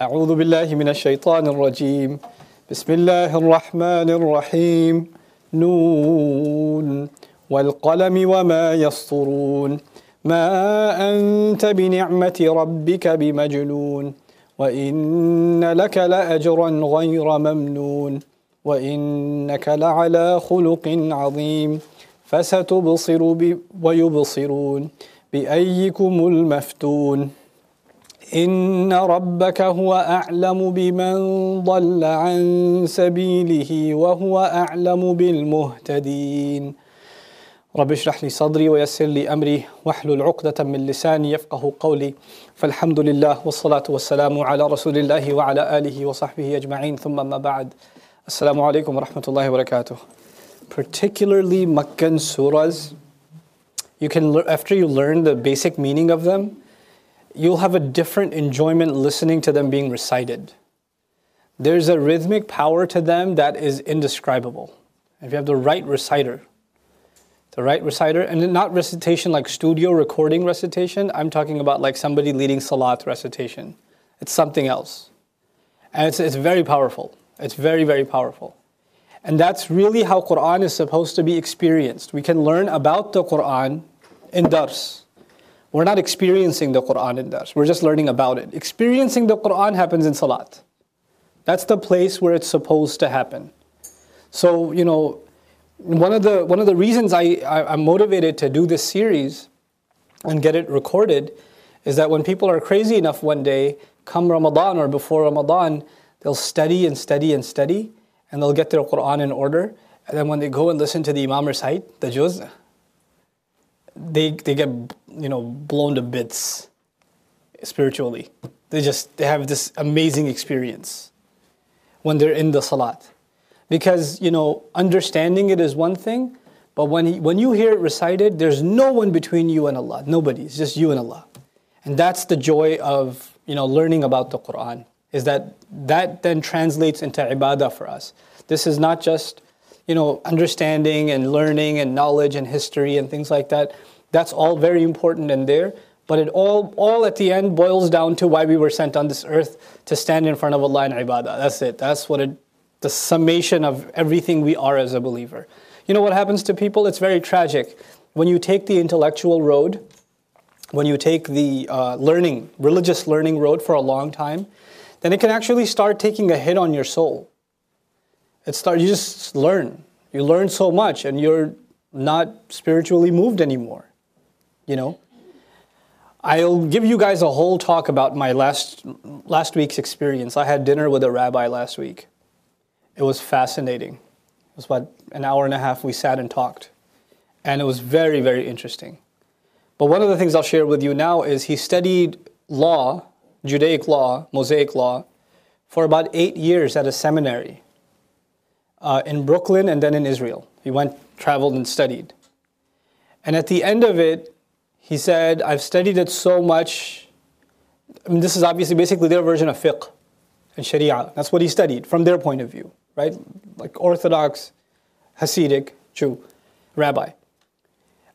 أعوذ بالله من الشيطان الرجيم. بسم الله الرحمن الرحيم. نون. والقلم وما يسطرون. ما أنت بنعمة ربك بمجنون. وإن لك لأجرا غير ممنون. وإنك لعلى خلق عظيم. فستبصر ويبصرون. بأيكم المفتون. إن ربك هو أعلم بمن ضل عن سبيله وهو أعلم بالمهتدين. رب اشرح لي صدري ويسر لي أمري واحلل عقدة من لساني يفقه قولي. فالحمد لله والصلاة والسلام على رسول الله وعلى آله وصحبه أجمعين. ثم ما بعد السلام عليكم ورحمة الله وبركاته. Particularly Makkan surahs, you can after you learn the basic meaning of them, you'll have a different enjoyment listening to them being recited. There's a rhythmic power to them that is indescribable. If you have the right reciter, the right reciter, and not recitation like studio recording recitation, I'm talking about like somebody leading salat recitation. It's something else. And it's, it's very powerful. It's very, very powerful. And that's really how Quran is supposed to be experienced. We can learn about the Quran in dars. We're not experiencing the Quran in Dars. We're just learning about it. Experiencing the Quran happens in Salat. That's the place where it's supposed to happen. So, you know, one of the, one of the reasons I, I, I'm motivated to do this series and get it recorded is that when people are crazy enough one day, come Ramadan or before Ramadan, they'll study and study and study, and they'll get their Quran in order. And then when they go and listen to the Imam recite, the juz, they, they get you know blown to bits spiritually. They just they have this amazing experience when they're in the salat. Because you know understanding it is one thing, but when he, when you hear it recited, there's no one between you and Allah. Nobody. It's just you and Allah. And that's the joy of you know learning about the Quran. Is that that then translates into ibadah for us. This is not just you know, understanding and learning and knowledge and history and things like that. That's all very important and there. But it all, all at the end boils down to why we were sent on this earth to stand in front of Allah in ibadah. That's it. That's what it, the summation of everything we are as a believer. You know what happens to people? It's very tragic. When you take the intellectual road, when you take the uh, learning, religious learning road for a long time, then it can actually start taking a hit on your soul. It start you just learn. You learn so much and you're not spiritually moved anymore. You know? I'll give you guys a whole talk about my last last week's experience. I had dinner with a rabbi last week. It was fascinating. It was about an hour and a half we sat and talked. And it was very, very interesting. But one of the things I'll share with you now is he studied law, Judaic law, Mosaic law, for about eight years at a seminary uh, in Brooklyn and then in Israel. He went, traveled, and studied. And at the end of it, he said, I've studied it so much. I mean, this is obviously basically their version of fiqh and sharia. That's what he studied from their point of view, right? Like Orthodox, Hasidic, Jew, rabbi.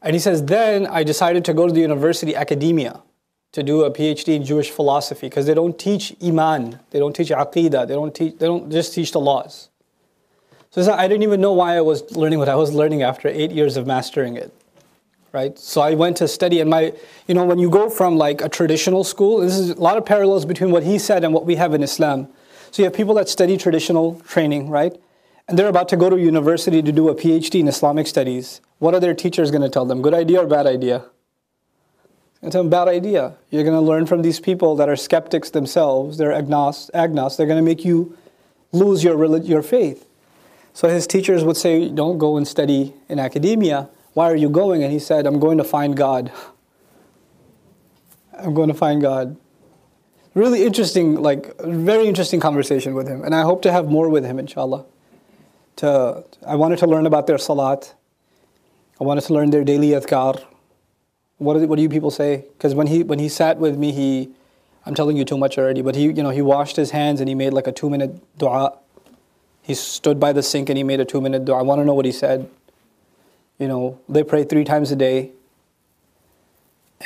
And he says, then I decided to go to the university academia to do a PhD in Jewish philosophy because they don't teach iman, they don't teach aqidah, they don't teach, they don't just teach the laws. So I didn't even know why I was learning what I was learning after eight years of mastering it. Right? So I went to study and my you know, when you go from like a traditional school, this is a lot of parallels between what he said and what we have in Islam. So you have people that study traditional training, right? And they're about to go to university to do a PhD in Islamic studies. What are their teachers going to tell them? Good idea or bad idea? It's a bad idea. You're going to learn from these people that are skeptics themselves. They're agnos, agnos. They're going to make you lose your, your faith. So his teachers would say, Don't go and study in academia. Why are you going? And he said, I'm going to find God. I'm going to find God. Really interesting, like, very interesting conversation with him. And I hope to have more with him, inshallah. To, I wanted to learn about their salat. I wanted to learn their daily adhkar. What, what do you people say? Because when he, when he sat with me, he, I'm telling you too much already, but he, you know, he washed his hands and he made like a two minute dua he stood by the sink and he made a two minute dua. I want to know what he said. You know, they pray three times a day.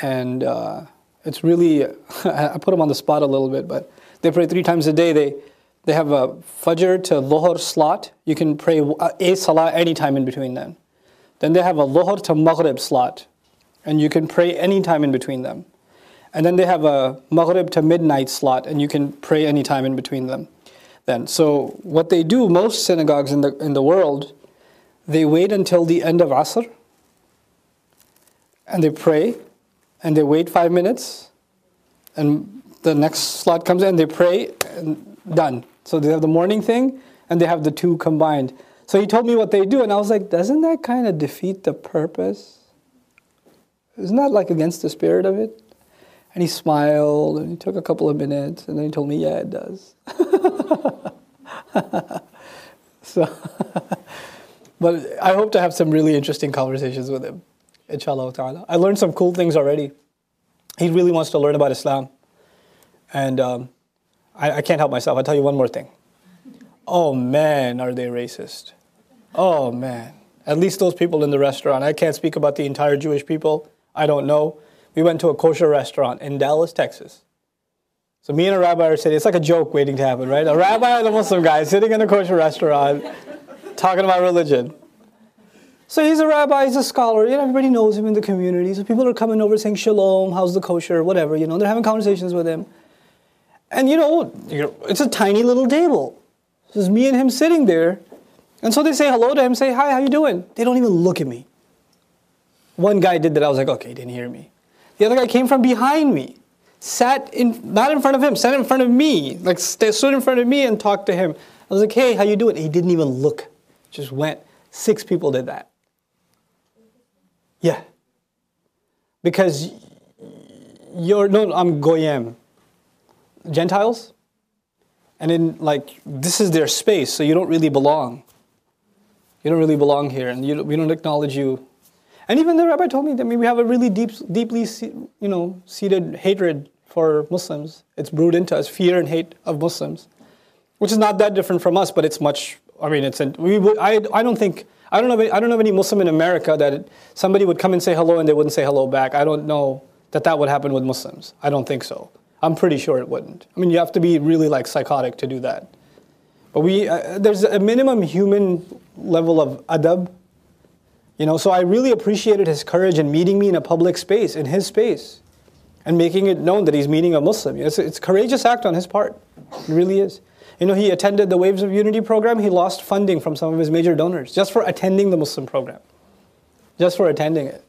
And uh, it's really, I put him on the spot a little bit, but They pray three times a day. They, they have a Fajr to Dhuhr slot. You can pray a Salah anytime in between them. Then they have a Dhuhr to Maghrib slot. And you can pray anytime in between them. And then they have a Maghrib to midnight slot, and you can pray anytime in between them. Then, so what they do, most synagogues in the, in the world, they wait until the end of Asr, and they pray, and they wait five minutes, and the next slot comes in, they pray, and done. So they have the morning thing, and they have the two combined. So he told me what they do, and I was like, doesn't that kind of defeat the purpose? Isn't that like against the spirit of it? And he smiled and he took a couple of minutes and then he told me, yeah, it does. so, but I hope to have some really interesting conversations with him, inshallah ta'ala. I learned some cool things already. He really wants to learn about Islam. And um, I, I can't help myself. I'll tell you one more thing. Oh man, are they racist? Oh man. At least those people in the restaurant. I can't speak about the entire Jewish people. I don't know we went to a kosher restaurant in Dallas, Texas. So me and a rabbi are sitting, it's like a joke waiting to happen, right? A rabbi and a Muslim guy sitting in a kosher restaurant talking about religion. So he's a rabbi, he's a scholar, you know, everybody knows him in the community. So people are coming over saying shalom, how's the kosher, whatever, you know, they're having conversations with him. And you know, it's a tiny little table. So it's me and him sitting there. And so they say hello to him, say, hi, how you doing? They don't even look at me. One guy did that, I was like, okay, he didn't hear me. The other guy came from behind me, sat in, not in front of him, sat in front of me, like stood in front of me and talked to him. I was like, hey, how you doing? He didn't even look, just went. Six people did that. Yeah. Because you're, no, I'm Goyim. Gentiles? And in like, this is their space, so you don't really belong. You don't really belong here, and you, we don't acknowledge you and even the rabbi told me that we have a really deep, deeply, you know, seated hatred for Muslims. It's brewed into us, fear and hate of Muslims, which is not that different from us, but it's much. I mean, it's. We would. I. I don't think. I don't know. I don't know any Muslim in America that somebody would come and say hello and they wouldn't say hello back. I don't know that that would happen with Muslims. I don't think so. I'm pretty sure it wouldn't. I mean, you have to be really like psychotic to do that. But we, uh, there's a minimum human level of adab you know, so I really appreciated his courage in meeting me in a public space, in his space, and making it known that he's meeting a Muslim. It's, it's a courageous act on his part. It really is. You know, he attended the Waves of Unity program. He lost funding from some of his major donors just for attending the Muslim program, just for attending it.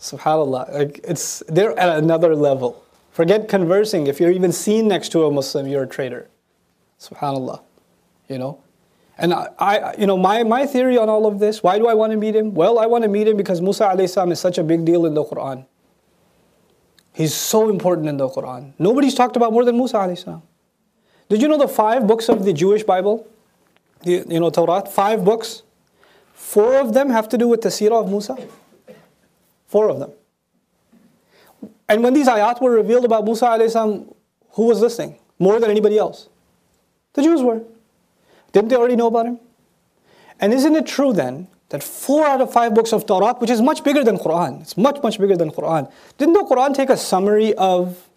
Subhanallah, like it's they're at another level. Forget conversing. If you're even seen next to a Muslim, you're a traitor. Subhanallah, you know. And I, I, you know, my, my theory on all of this, why do I want to meet him? Well, I want to meet him because Musa alayhi is such a big deal in the Quran. He's so important in the Quran. Nobody's talked about more than Musa alayhi Did you know the five books of the Jewish Bible? You, you know, Torah, five books. Four of them have to do with the seerah of Musa. Four of them. And when these ayat were revealed about Musa alayhi who was listening? More than anybody else. The Jews were. Didn't they already know about him? And isn't it true then that four out of five books of Torah, which is much bigger than Quran, it's much, much bigger than Quran. Didn't the Quran take a summary of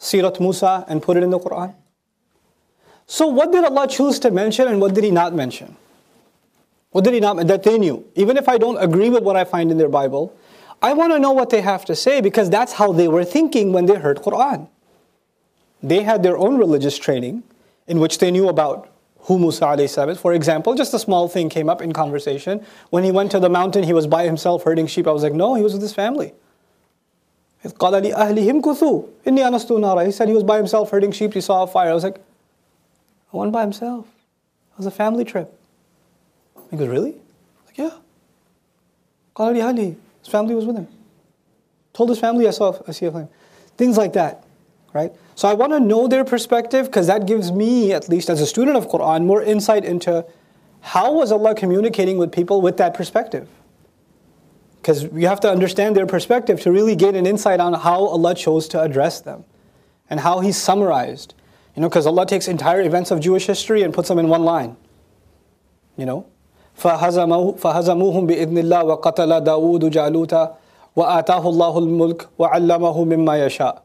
Sirat Musa and put it in the Quran? So what did Allah choose to mention and what did He not mention? What did He not that they knew? Even if I don't agree with what I find in their Bible, I want to know what they have to say because that's how they were thinking when they heard Quran. They had their own religious training in which they knew about who Musa salam. For example, just a small thing came up in conversation. When he went to the mountain, he was by himself herding sheep. I was like, no, he was with his family. He said he was by himself herding sheep. He saw a fire. I was like, I went by himself. It was a family trip. He goes, really? I was like, yeah. His family was with him. Told his family I saw I see a flame. Things like that, right? So I want to know their perspective because that gives me, at least as a student of Quran, more insight into how was Allah communicating with people with that perspective. Because you have to understand their perspective to really gain an insight on how Allah chose to address them and how He summarized. You know, because Allah takes entire events of Jewish history and puts them in one line. You know, فهزموهم بإذن الله وقتل داود جالوت وآتاه الله الملك وعلمه مما يشاء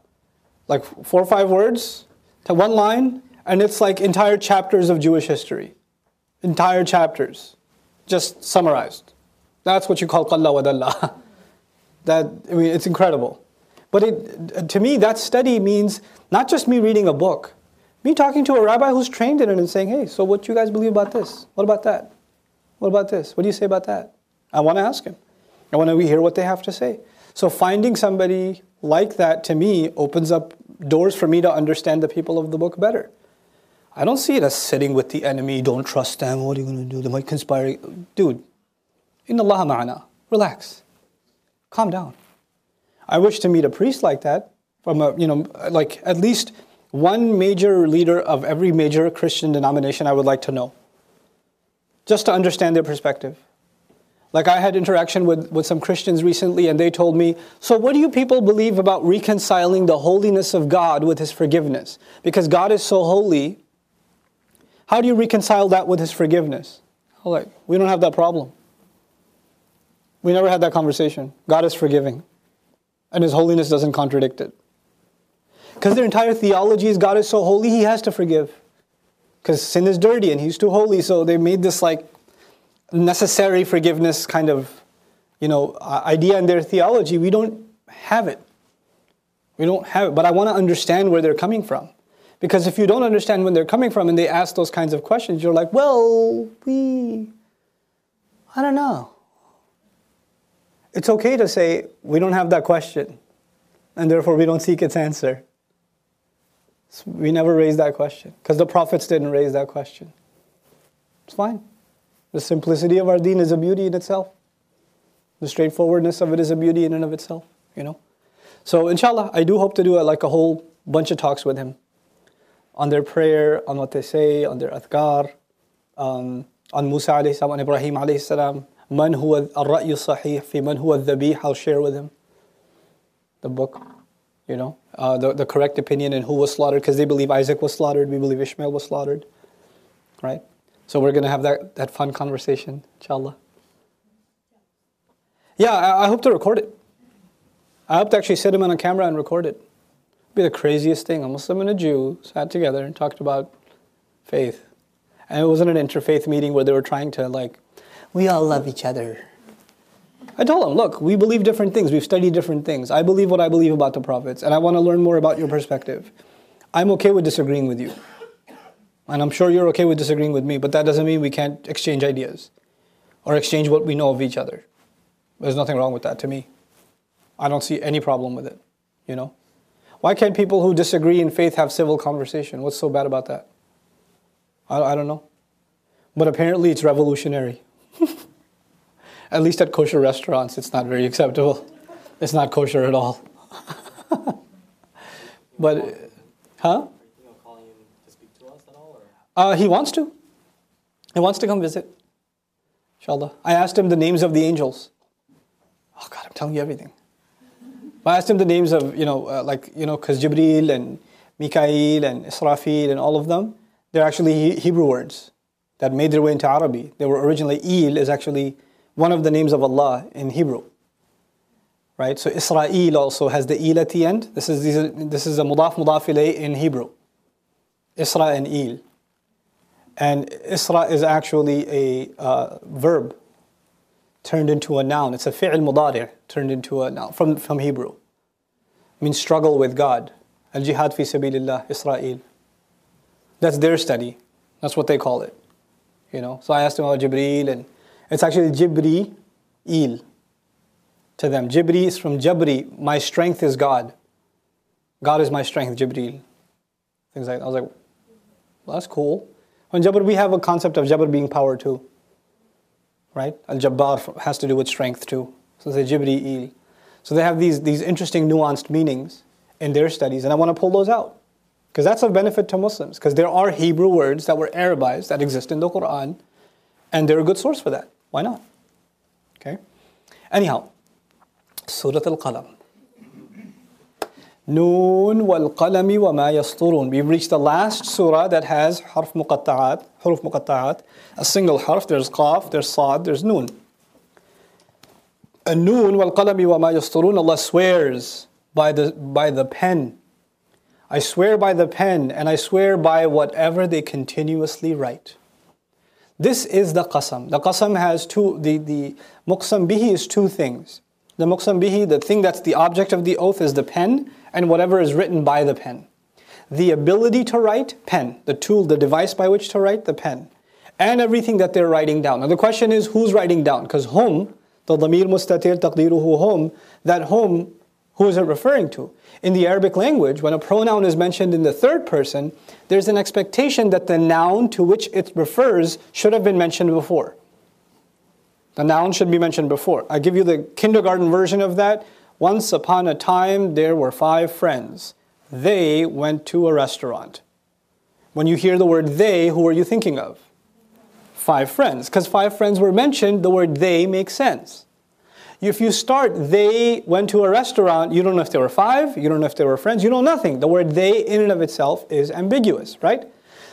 like four or five words To one line, and it's like entire chapters of Jewish history. Entire chapters, just summarized. That's what you call qalla wa dalla. That, I mean, it's incredible. But it, to me, that study means not just me reading a book, me talking to a rabbi who's trained in it and saying, hey, so what do you guys believe about this? What about that? What about this? What do you say about that? I want to ask him. I want to hear what they have to say. So finding somebody like that to me opens up doors for me to understand the people of the book better. I don't see it as sitting with the enemy, don't trust them, what are you going to do? They might conspire. Dude, in Allah ma'ana, relax. Calm down. I wish to meet a priest like that, from a, you know, like at least one major leader of every major Christian denomination I would like to know. Just to understand their perspective. Like I had interaction with, with some Christians recently and they told me, so what do you people believe about reconciling the holiness of God with his forgiveness? Because God is so holy, how do you reconcile that with his forgiveness? I'm like, we don't have that problem. We never had that conversation. God is forgiving, and His holiness doesn't contradict it. Because their entire theology is God is so holy, He has to forgive. Because sin is dirty and He's too holy, so they made this like necessary forgiveness kind of, you know, idea in their theology. We don't have it. We don't have it. But I want to understand where they're coming from. Because if you don't understand where they're coming from and they ask those kinds of questions, you're like, well, we, I don't know. It's okay to say, we don't have that question, and therefore we don't seek its answer. So we never raise that question, because the prophets didn't raise that question. It's fine. The simplicity of our deen is a beauty in itself. The straightforwardness of it is a beauty in and of itself, you know. So inshallah, I do hope to do a, like a whole bunch of talks with him on their prayer, on what they say, on their adhkar, um, on Musa alayhi salam, on Ibrahim alayhi salam, Man huwa al-ra'yu sahih fi man huwa al-dhabih, I'll share with him the book, you know, uh, the, the correct opinion and who was slaughtered, because they believe Isaac was slaughtered, we believe Ishmael was slaughtered, right? So we're going to have that, that fun conversation, inshallah. Yeah, I, I, hope to record it. I hope to actually sit him on a camera and record it. It'd be the craziest thing. A Muslim and a Jew sat together and talked about faith. And it wasn't an interfaith meeting where they were trying to like we all love each other. I told him, look, we believe different things. We've studied different things. I believe what I believe about the prophets, and I want to learn more about your perspective. I'm okay with disagreeing with you. And I'm sure you're okay with disagreeing with me, but that doesn't mean we can't exchange ideas or exchange what we know of each other. There's nothing wrong with that to me. I don't see any problem with it, you know? Why can't people who disagree in faith have civil conversation? What's so bad about that? I, I don't know. But apparently it's revolutionary. at least at kosher restaurants, it's not very acceptable. It's not kosher at all. but, huh? Uh, he wants to. He wants to come visit. Inshallah. I asked him the names of the angels. Oh God, I'm telling you everything. I asked him the names of, you know, uh, like, you know, because and Mikael and Israfil and all of them, they're actually Hebrew words that made their way into Arabic. They were originally Il is actually one of the names of Allah in Hebrew. Right? So Israel also has the Il at the end. This is this is a mudaf mudaf in Hebrew. Isra and Il. And Isra is actually a uh, verb turned into a noun. It's a fi'l mudari' turned into a noun from, from Hebrew. It means struggle with God. Al jihad fi sabilillah, Israel. That's their study. That's what they call it. You know, so I asked him about Jibreel, and it's actually Jibri Il to them. Jibri is from Jabri, my strength is God. God is my strength, Jibreel. Things like that. I was like, well, that's cool. On Jabr, we have a concept of Jabr being power too. Right? Al Jabbar has to do with strength too. So they say Jibri Il. So they have these, these interesting nuanced meanings in their studies, and I want to pull those out. Because that's of benefit to Muslims. Because there are Hebrew words that were Arabized that exist in the Quran, and they're a good source for that. Why not? Okay? Anyhow, Surah Al Qalam. Noon wal qalami wa ma yasturun. We've reached the last surah that has harf muqatta'at, huruf muqatta'at, a single harf. There's qaf, there's sad, there's noon. And noon wal qalami wa ma yasturun. Allah swears by the, by the pen I swear by the pen, and I swear by whatever they continuously write. This is the qasam. The qasam has two, the, the muqsam bihi is two things. The muqsam bihi, the thing that's the object of the oath is the pen, and whatever is written by the pen. The ability to write, pen. The tool, the device by which to write, the pen. And everything that they're writing down. Now the question is, who's writing down? Because hum, the dhamir mustatir taqdiruhu hum, that hum, who is it referring to? In the Arabic language, when a pronoun is mentioned in the third person, there's an expectation that the noun to which it refers should have been mentioned before. The noun should be mentioned before. I give you the kindergarten version of that. Once upon a time, there were five friends. They went to a restaurant. When you hear the word they, who are you thinking of? Five friends. Because five friends were mentioned, the word they makes sense. If you start, they went to a restaurant, you don't know if they were five, you don't know if they were friends, you know nothing. The word they in and of itself is ambiguous, right?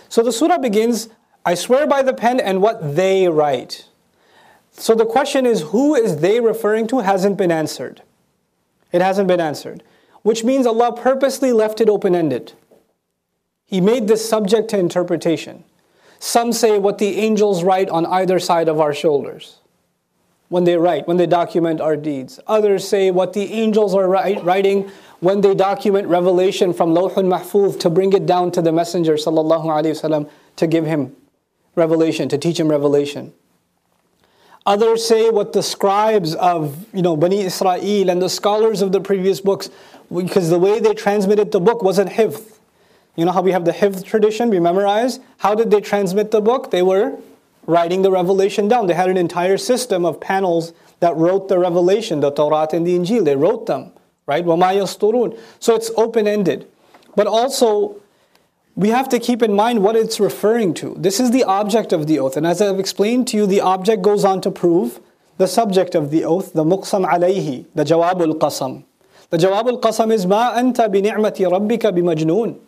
So the surah begins, I swear by the pen and what they write. So the question is, who is they referring to hasn't been answered. It hasn't been answered, which means Allah purposely left it open ended. He made this subject to interpretation. Some say what the angels write on either side of our shoulders when they write, when they document our deeds. Others say what the angels are writing when they document revelation from Lawhul Mahfuz to bring it down to the Messenger وسلم, to give him revelation, to teach him revelation. Others say what the scribes of you know Bani Israel and the scholars of the previous books, because the way they transmitted the book wasn't hifz. You know how we have the hifz tradition, we memorize? How did they transmit the book? They were writing the revelation down. They had an entire system of panels that wrote the revelation, the Torah and the Injil. They wrote them, right? وَمَا يَسْطُرُونَ So it's open-ended. But also, we have to keep in mind what it's referring to. This is the object of the oath. And as I've explained to you, the object goes on to prove the subject of the oath, the muqsam alayhi, the jawabul qasam. The jawabul qasam is ma anta bi ni'mati rabbika bi majnoon.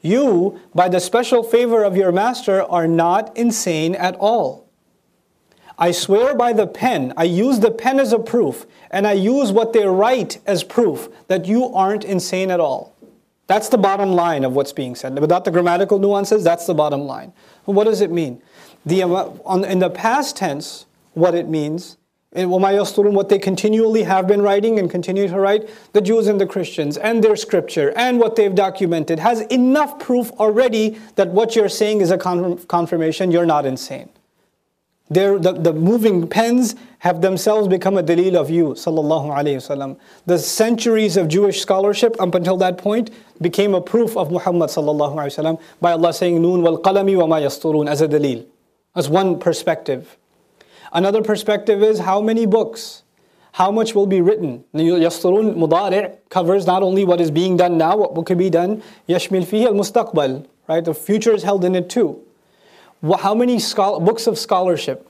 You, by the special favor of your master, are not insane at all. I swear by the pen, I use the pen as a proof, and I use what they write as proof that you aren't insane at all. That's the bottom line of what's being said. Without the grammatical nuances, that's the bottom line. What does it mean? The, in the past tense, what it means in what they continually have been writing and continue to write, the Jews and the Christians, and their scripture, and what they've documented, has enough proof already that what you're saying is a confirmation you're not insane. The, the moving pens have themselves become a delil of you, sallallahu alayhi wasallam. The centuries of Jewish scholarship up until that point became a proof of Muhammad sallallahu alayhi wasallam by Allah saying noon wal qalami wa ma yasturun as a one perspective. Another perspective is how many books, how much will be written. Yasturun mudari' covers not only what is being done now, what could be done, yashmil fihi al mustaqbal, right? The future is held in it too. How many books of scholarship?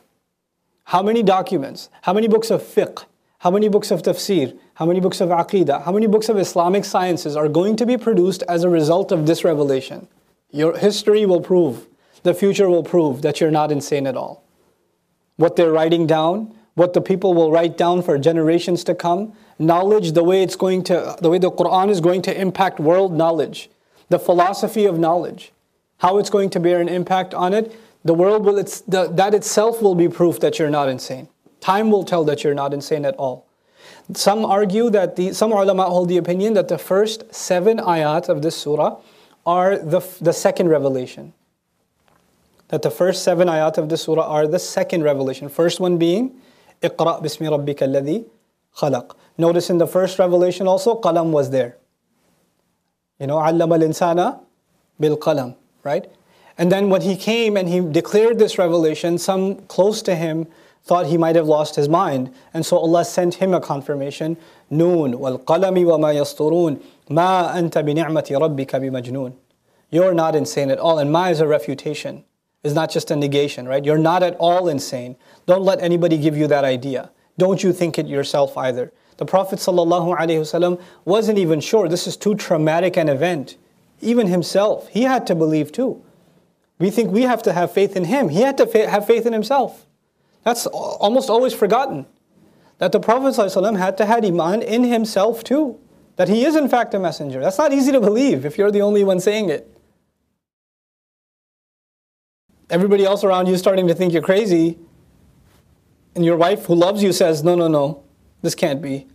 How many documents? How many books of fiqh? How many books of tafsir? How many books of aqidah? How many books of Islamic sciences are going to be produced as a result of this revelation? Your history will prove, the future will prove that you're not insane at all what they're writing down, what the people will write down for generations to come, knowledge, the way it's going to, the way the Quran is going to impact world knowledge, the philosophy of knowledge, how it's going to bear an impact on it. The world will, it's, the, that itself will be proof that you're not insane. Time will tell that you're not insane at all. Some argue that the, some ulama hold the opinion that the first seven ayat of this surah are the, the second revelation that the first seven ayat of the surah are the second revelation. First one being, اقرأ بسم ربك الذي خلق. Notice in the first revelation also, qalam was there. You know, علم الإنسان بالقلم, right? And then when he came and he declared this revelation, some close to him thought he might have lost his mind. And so Allah sent him a confirmation. Noon, wal qalami wa ma yasturun, ma anta bi ni'mati rabbika bi majnoon. You're not insane at all. And ma is a refutation. It's not just a negation, right? You're not at all insane. Don't let anybody give you that idea. Don't you think it yourself either. The Prophet ﷺ wasn't even sure. This is too traumatic an event even himself, he had to believe too. We think we have to have faith in him. He had to fa- have faith in himself. That's almost always forgotten. That the Prophet ﷺ had to have iman in himself too. that he is in fact a messenger. That's not easy to believe if you're the only one saying it. Everybody else around you starting to think you're crazy. And your wife, who loves you, says, No, no, no, this can't be.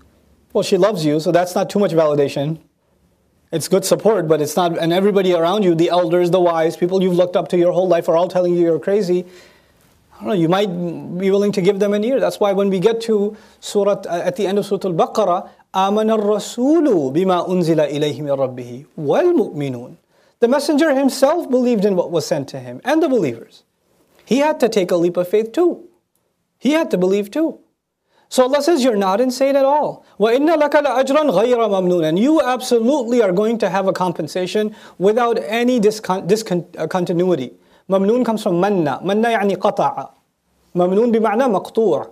Well, she loves you, so that's not too much validation. It's good support, but it's not, and everybody around you, the elders, the wise, people you've looked up to your whole life are all telling you you're crazy. I don't know, you might be willing to give them an ear. That's why when we get to Surah, at the end of Surah Al-Baqarah, آمن الرسول بما أنزل إليه من ربه والمؤمنون the messenger himself believed in what was sent to him and the believers. He had to take a leap of faith too. He had to believe too. So Allah says, You're not insane at all. وَإِنَّ لَكَ لَأَجْرًا غَيْرَ مَمْنُونًا And you absolutely are going to have a compensation without any discontinuity. ممنون comes from manna. Manna يعني قطع. ممنون بمعنى مقطوع.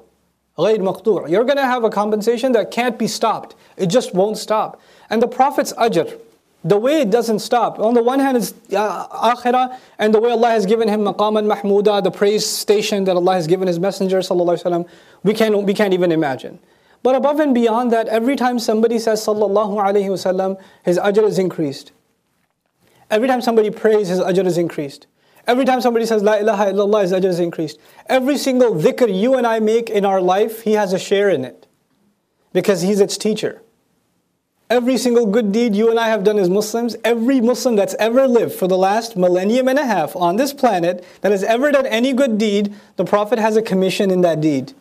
غير مقطوع. You're going to have a compensation that can't be stopped. It just won't stop. And the Prophet's ajr, the way it doesn't stop. On the one hand, it's uh, akhirah, and the way Allah has given him maqaman mahmuda, the praise station that Allah has given His Messenger, sallallahu we can't, we can't even imagine. But above and beyond that, every time somebody says sallallahu alaihi wasallam, his ajr is increased. Every time somebody prays, his ajr is increased. Every time somebody says la ilaha illallah, his ajr is increased. Every single dhikr you and I make in our life, he has a share in it. Because he's its teacher. Every single good deed you and I have done as Muslims, every Muslim that's ever lived for the last millennium and a half on this planet that has ever done any good deed, the Prophet has a commission in that deed.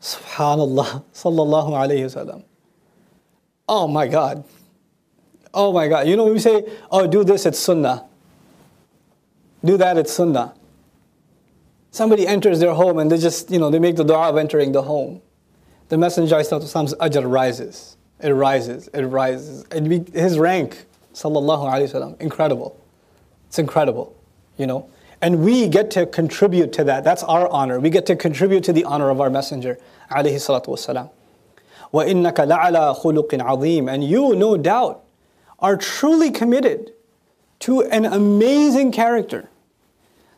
Subhanallah, sallallahu alayhi wasallam. Oh my God. Oh my God. You know, when we say, oh, do this, it's sunnah. Do that, it's sunnah. Somebody enters their home and they just, you know, they make the dua of entering the home. The Messenger, of ajr rises. It rises, it rises. And be, his rank, sallallahu alayhi wasallam, incredible. It's incredible, you know. And we get to contribute to that. That's our honor. We get to contribute to the honor of our messenger, alayhi salatu wasalam. وَإِنَّكَ لَعَلَى خُلُقٍ عَظِيمٍ And you, no doubt, are truly committed to an amazing character.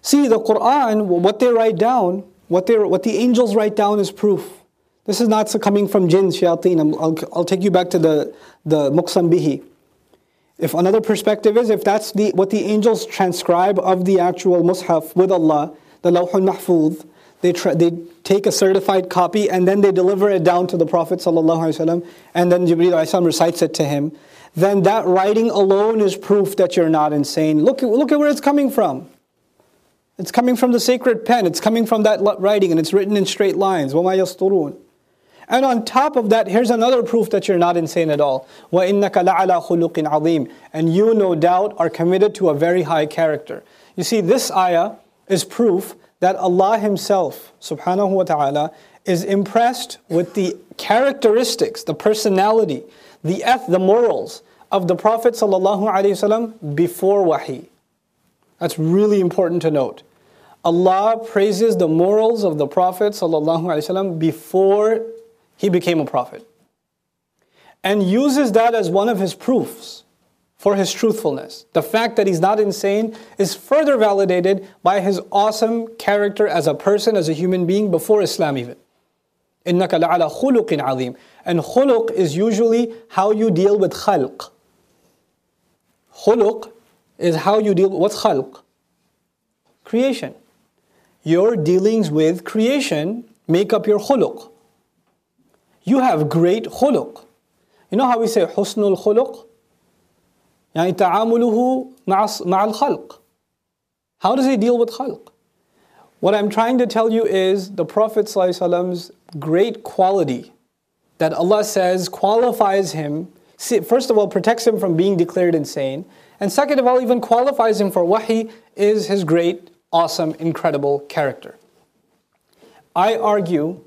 See, the Quran, what they write down, what, they, what the angels write down is proof. This is not coming from jinn, shayateen. I'll, I'll take you back to the, the muqsam bihi. If another perspective is, if that's the, what the angels transcribe of the actual mushaf with Allah, the lawhul mahfuz, they, tra- they take a certified copy and then they deliver it down to the Prophet ﷺ, and then Jibreel recites it to him, then that writing alone is proof that you're not insane. Look, look at where it's coming from. It's coming from the sacred pen, it's coming from that writing, and it's written in straight lines. وَمَا يَسْطُرُونَ and on top of that, here's another proof that you're not insane at all. وَإِنَّكَ لَعَلَى خُلُقٍ عَظِيمٍ And you, no doubt, are committed to a very high character. You see, this ayah is proof that Allah Himself, subhanahu wa ta'ala, is impressed with the characteristics, the personality, the eth, the morals of the Prophet ﷺ before wahi. That's really important to note. Allah praises the morals of the Prophet ﷺ before he became a prophet. And uses that as one of his proofs for his truthfulness. The fact that he's not insane is further validated by his awesome character as a person, as a human being before Islam even. إِنَّكَ لَعَلَى خُلُقٍ عَظِيمٍ And khuluq is usually how you deal with khalq. Khuluq is how you deal with what's khalq? Creation. Your dealings with creation make up your khuluq you have great khuluq. You know how we say husnul khuluq? يعني تعامله مع مع الخلق. How does he deal with khalq? What I'm trying to tell you is the Prophet ﷺ's great quality that Allah says qualifies him, first of all, protects him from being declared insane, and second of all, even qualifies him for wahi, is his great, awesome, incredible character. I argue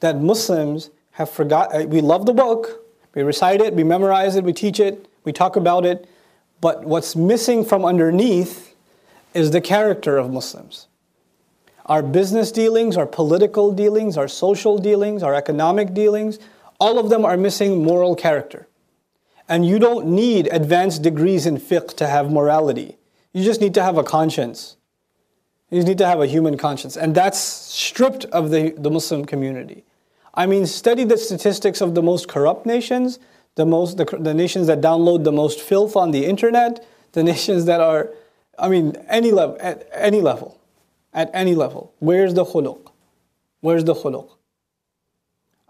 that Muslims have forgot, uh, we love the book, we recite it, we memorize it, we teach it, we talk about it, but what's missing from underneath is the character of Muslims. Our business dealings, our political dealings, our social dealings, our economic dealings, all of them are missing moral character. And you don't need advanced degrees in fiqh to have morality. You just need to have a conscience. You just need to have a human conscience. And that's stripped of the, the Muslim community. I mean, study the statistics of the most corrupt nations, the most the, the nations that download the most filth on the internet, the nations that are, I mean, any level at any level, at any level. Where's the khuluq? Where's the khuluq?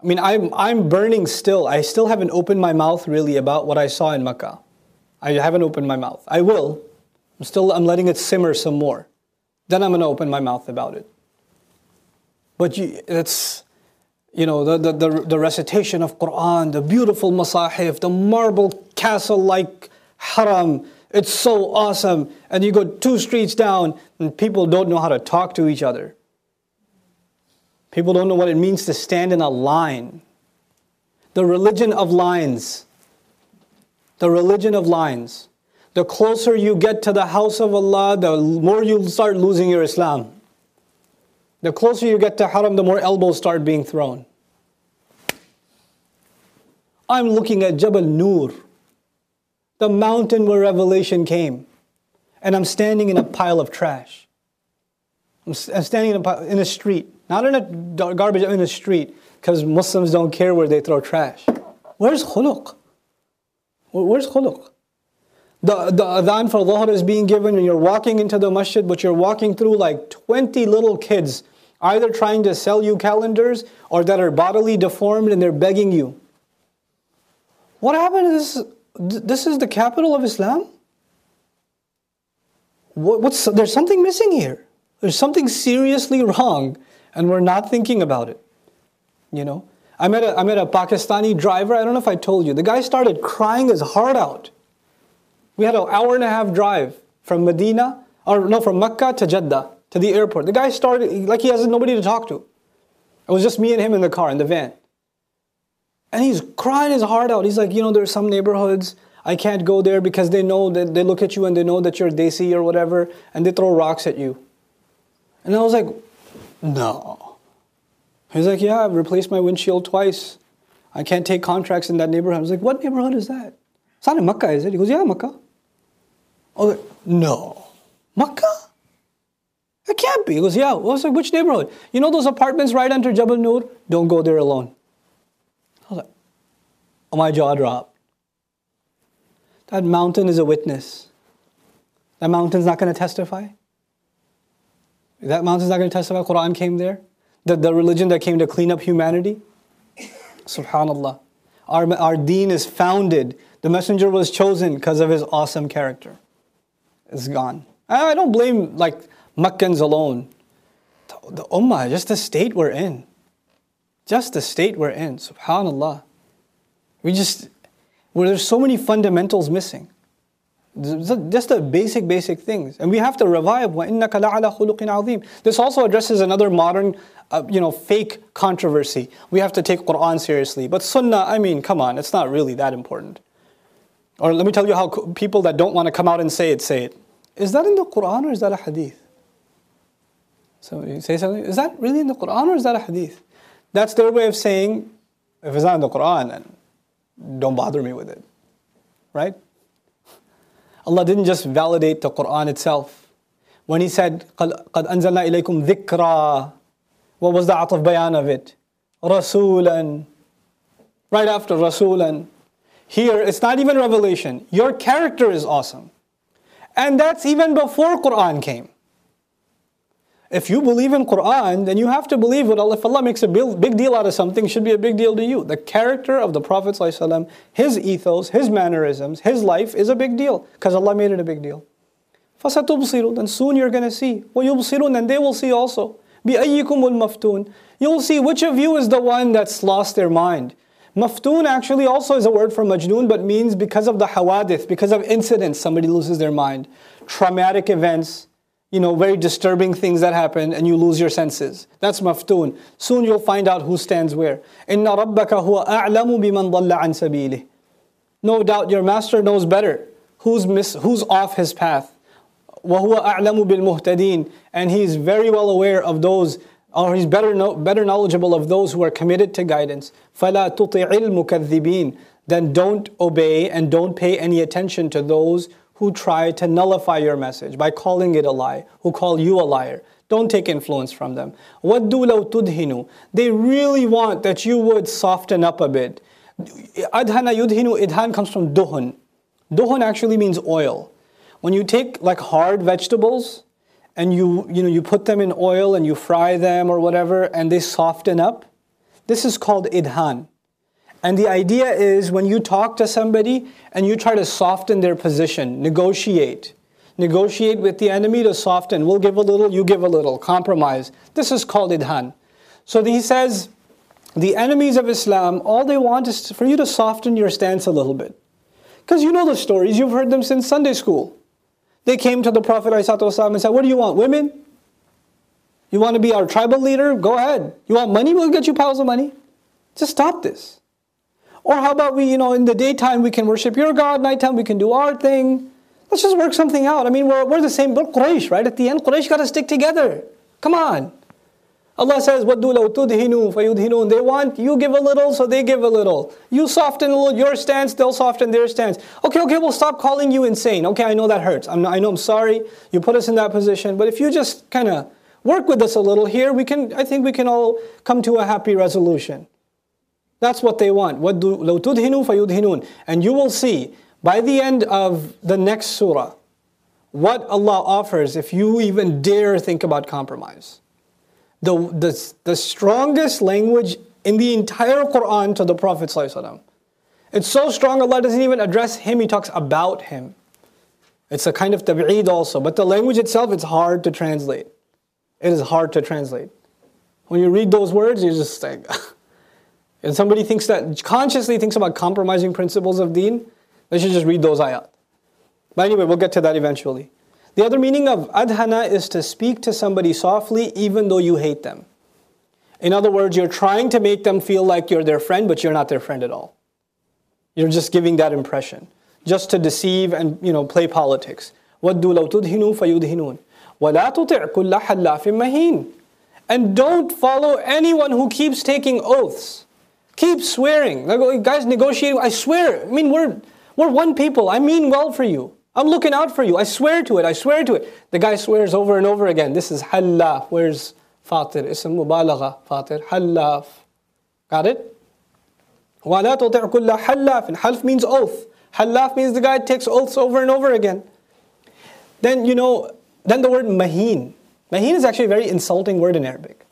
I mean, I'm I'm burning still. I still haven't opened my mouth really about what I saw in Makkah. I haven't opened my mouth. I will. I'm still I'm letting it simmer some more. Then I'm going to open my mouth about it. But you, it's you know, the, the, the, the, recitation of Quran, the beautiful masahif, the marble castle-like haram. It's so awesome. And you go two streets down and people don't know how to talk to each other. People don't know what it means to stand in a line. The religion of lines. The religion of lines. The closer you get to the house of Allah, the more you start losing your Islam. The closer you get to haram, the more elbows start being thrown. I'm looking at Jabal Nur, the mountain where revelation came, and I'm standing in a pile of trash. I'm, standing in a, in a street, not in a garbage, I'm in a street, because Muslims don't care where they throw trash. Where's khuluq? Where's khuluq? The, the adhan for dhuhr is being given and you're walking into the masjid, but you're walking through like 20 little kids either trying to sell you calendars or that are bodily deformed and they're begging you. What happened to this? This is the capital of Islam? What, what's, there's something missing here. There's something seriously wrong, and we're not thinking about it. You know? I met, a, I met a Pakistani driver. I don't know if I told you. The guy started crying his heart out. We had an hour and a half drive from Medina, or no, from Mecca to Jeddah to the airport. The guy started like he has nobody to talk to. It was just me and him in the car, in the van. And he's crying his heart out. He's like, you know, there's some neighborhoods I can't go there because they know that they look at you and they know that you're Desi or whatever, and they throw rocks at you. And I was like, no. He's like, yeah, I've replaced my windshield twice. I can't take contracts in that neighborhood. I was like, what neighborhood is that? It's not in Makkah, is it? He goes, yeah, Makkah. I was like, no. Makkah? It can't be. He goes, yeah. I was like, which neighborhood? You know those apartments right under Jabal Nur? Don't go there alone. I was like, oh, my jaw dropped. That mountain is a witness. That mountain's not going to testify. That mountain's not going to testify. Quran came there. The, the religion that came to clean up humanity. Subhanallah. Our, our deen is founded. The messenger was chosen because of his awesome character. It's gone. I don't blame like Meccans alone. The, the ummah, just the state we're in. Just the state we're in. Subhanallah. We just, where there's so many fundamentals missing. Just the basic, basic things. And we have to revive وَإِنَّكَ لَعَلَى خُلُقٍ عَظِيمٍ This also addresses another modern, uh, you know, fake controversy. We have to take Quran seriously. But Sunnah, I mean, come on, it's not really that important. Or let me tell you how people that don't want to come out and say it, say it. Is that in the Quran or is that a hadith? So you say something, is that really in the Quran or is that a hadith? That's their way of saying, if it's not in the Quran, then don't bother me with it. Right? Allah didn't just validate the Quran itself. When He said, قَدْ أَنزَلْنَا إِلَيْكُمْ ذِكْرًا What was the ataf bayan of it? Rasulan. Right after Rasulan. Here, it's not even revelation. Your character is awesome. And that's even before Quran came. If you believe in Quran, then you have to believe what Allah, if Allah makes a big deal out of something, should be a big deal to you. The character of the Prophet ﷺ, his ethos, his mannerisms, his life is a big deal because Allah made it a big deal. فَسَتُبْصِرُونَ Then soon you're going to see. وَيُبْصِرُونَ And they will see also. بِأَيِّكُمُ الْمَفْتُونَ You'll see which of you is the one that's lost their mind. Maftoon actually also is a word for majnoon, but means because of the hawadith, because of incidents, somebody loses their mind. Traumatic events, you know, very disturbing things that happen and you lose your senses. That's maftoon. Soon you'll find out who stands where. Inna rabbaka huwa a'lamu biman dhalla an sabilih. No doubt your master knows better who's, miss, who's off his path. وَهُوَ أَعْلَمُ بِالْمُهْتَدِينَ And he's very well aware of those, or he's better, no, better knowledgeable of those who are committed to guidance. فَلَا تُطِعِ الْمُكَذِّبِينَ Then don't obey and don't pay any attention to those who try to nullify your message by calling it a lie, who call you a liar. Don't take influence from them. وَدُّوا لَوْ تُدْهِنُوا They really want that you would soften up a bit. Adhana yudhinu, idhan comes from duhun. Duhun actually means oil. When you take like hard vegetables and you, you know, you put them in oil and you fry them or whatever and they soften up, this is called idhan. And the idea is when you talk to somebody and you try to soften their position, negotiate, negotiate with the enemy to soften. We'll give a little, you give a little, compromise. This is called idhan. So he says, the enemies of Islam, all they want is for you to soften your stance a little bit. Because you know the stories, you've heard them since Sunday school. They came to the Prophet ﷺ and said, What do you want? Women? You want to be our tribal leader? Go ahead. You want money? We'll get you piles of money. Just stop this. Or how about we, you know, in the daytime we can worship your God, nighttime we can do our thing. Let's just work something out. I mean, we're, we're the same, but Quraysh, right? At the end, Quraysh got to stick together. Come on. Allah says, وَدُّوا لَوْ تُدْهِنُوا فَيُدْهِنُونَ They want, you give a little, so they give a little. You soften a little your stance, they'll soften their stance. Okay, okay, we'll stop calling you insane. Okay, I know that hurts. I'm, I know I'm sorry. You put us in that position. But if you just kind of work with us a little here, we can, I think we can all come to a happy resolution. That's what they want. وَدُّوا لَوْ تُدْهِنُوا فَيُدْهِنُونَ And you will see, by the end of the next surah, what Allah offers if you even dare think about compromise the, the, the strongest language in the entire Quran to the Prophet. ﷺ. It's so strong, Allah doesn't even address him, He talks about him. It's a kind of tab'id also, but the language itself, it's hard to translate. It is hard to translate. When you read those words, you just like, and somebody thinks that, consciously thinks about compromising principles of deen, they should just read those ayat. But anyway, we'll get to that eventually. The other meaning of adhana is to speak to somebody softly even though you hate them. In other words, you're trying to make them feel like you're their friend, but you're not their friend at all. You're just giving that impression, just to deceive and you know play politics. وَدُّوا لَوْ تُدْهِنُوا فَيُدْهِنُونَ وَلَا تُطِعْ كُلَّ حَلَّافٍ مَهِينٍ And don't follow anyone who keeps taking oaths. Keep swearing. Like, guys, negotiate. I swear. I mean, we're, we're one people. I mean well for you. I'm looking out for you. I swear to it. I swear to it. The guy swears over and over again. This is halaf. Where's fatir? Ism mubalagha. Fatir. Halaf. Got it? وَلَا تُطِعْ كُلَّ حَلَّافٍ Half means oath. Halaf means the guy takes oaths over and over again. Then, you know, then the word mahin. Mahin is actually a very insulting word in Arabic.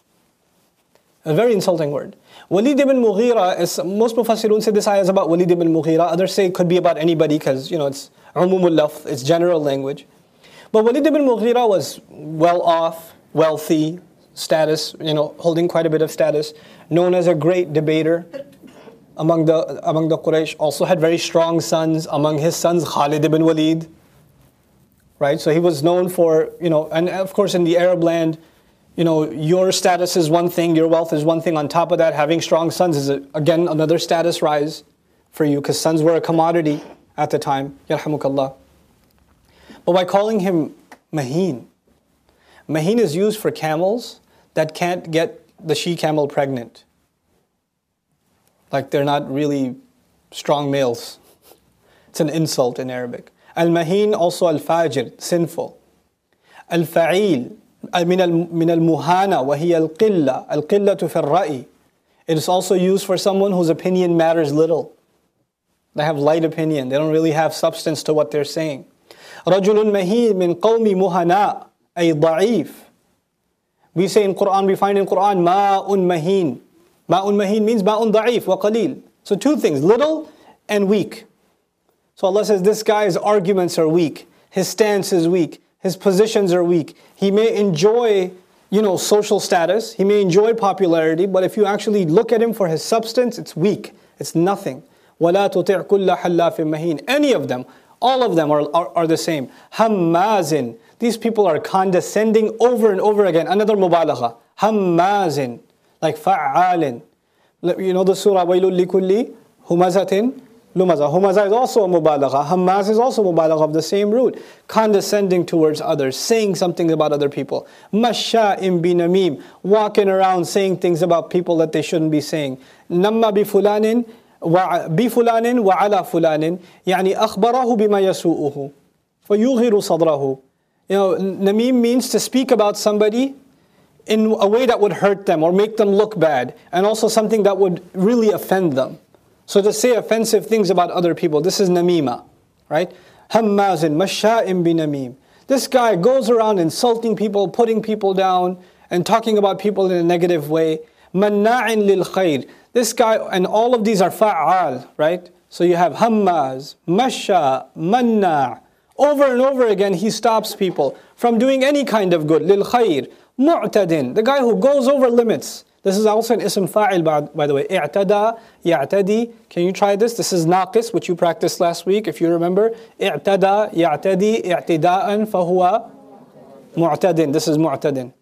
A very insulting word. Walid ibn Mughira, is, most Mufassirun say this ayah is about Walid ibn Mughira. Others say it could be about anybody because, you know, it's umumul it's general language. But Walid ibn Mughira was well off, wealthy, status, you know, holding quite a bit of status, known as a great debater among the, among the Quraysh, also had very strong sons. Among his sons, Khalid ibn Walid, right? So he was known for, you know, and of course in the Arab land, you know, your status is one thing, your wealth is one thing. On top of that, having strong sons is, again, another status rise for you because sons were a commodity at the time. Yarhamukallah. But by calling him Maheen, Maheen is used for camels that can't get the she camel pregnant. Like they're not really strong males. It's an insult in Arabic. Al Maheen, also Al Fajir, sinful. Al Fa'il, من من المهانة وهي القلة القلة في الرأي It is also used for someone whose opinion matters little. They have light opinion. They don't really have substance to what they're saying. رجل مهين من قوم مهناء أي ضعيف. We say in Quran, we find in Quran ماء مهين. ماء مهين means ماء ضعيف وقليل. So two things, little and weak. So Allah says this guy's arguments are weak. His stance is weak his positions are weak. He may enjoy, you know, social status, he may enjoy popularity, but if you actually look at him for his substance, it's weak. It's nothing. وَلَا تُطِعْ كُلَّ حَلَّافٍ مَهِينٍ Any of them, all of them are, are, are the same. Hammazin. These people are condescending over and over again. Another mubalagha. Hammazin. Like fa'alin. You know the surah, وَيْلُ لِكُلِّ هُمَزَةٍ Lumaza. Humaza is also a mubalagha. Hammaz is also mubalagha of the same root. Condescending towards others, saying something about other people. Masha im binamim. Walking around saying things about people that they shouldn't be saying. Namma bi fulanin wa ala fulanin, يعني أخبره بما يسوءه فيغهر صدره You know, Namim means to speak about somebody in a way that would hurt them or make them look bad and also something that would really offend them. So to say offensive things about other people, this is namima, right? Hammazin, masha'im binamim. This guy goes around insulting people, putting people down, and talking about people in a negative way. Manna'in lil khair. This guy, and all of these are fa'al, right? So you have hammaz, masha, manna. Over and over again, he stops people from doing any kind of good. Lil khair. Mu'tadin, the guy who goes over limits. This is also an ism fa'il by, by the way. I'tada, ya'tadi. Can you try this? This is naqis, which you practiced last week, if you remember. I'tada, ya'tadi, i'tida'an, fahuwa mu'tadin. This is mu'tadin.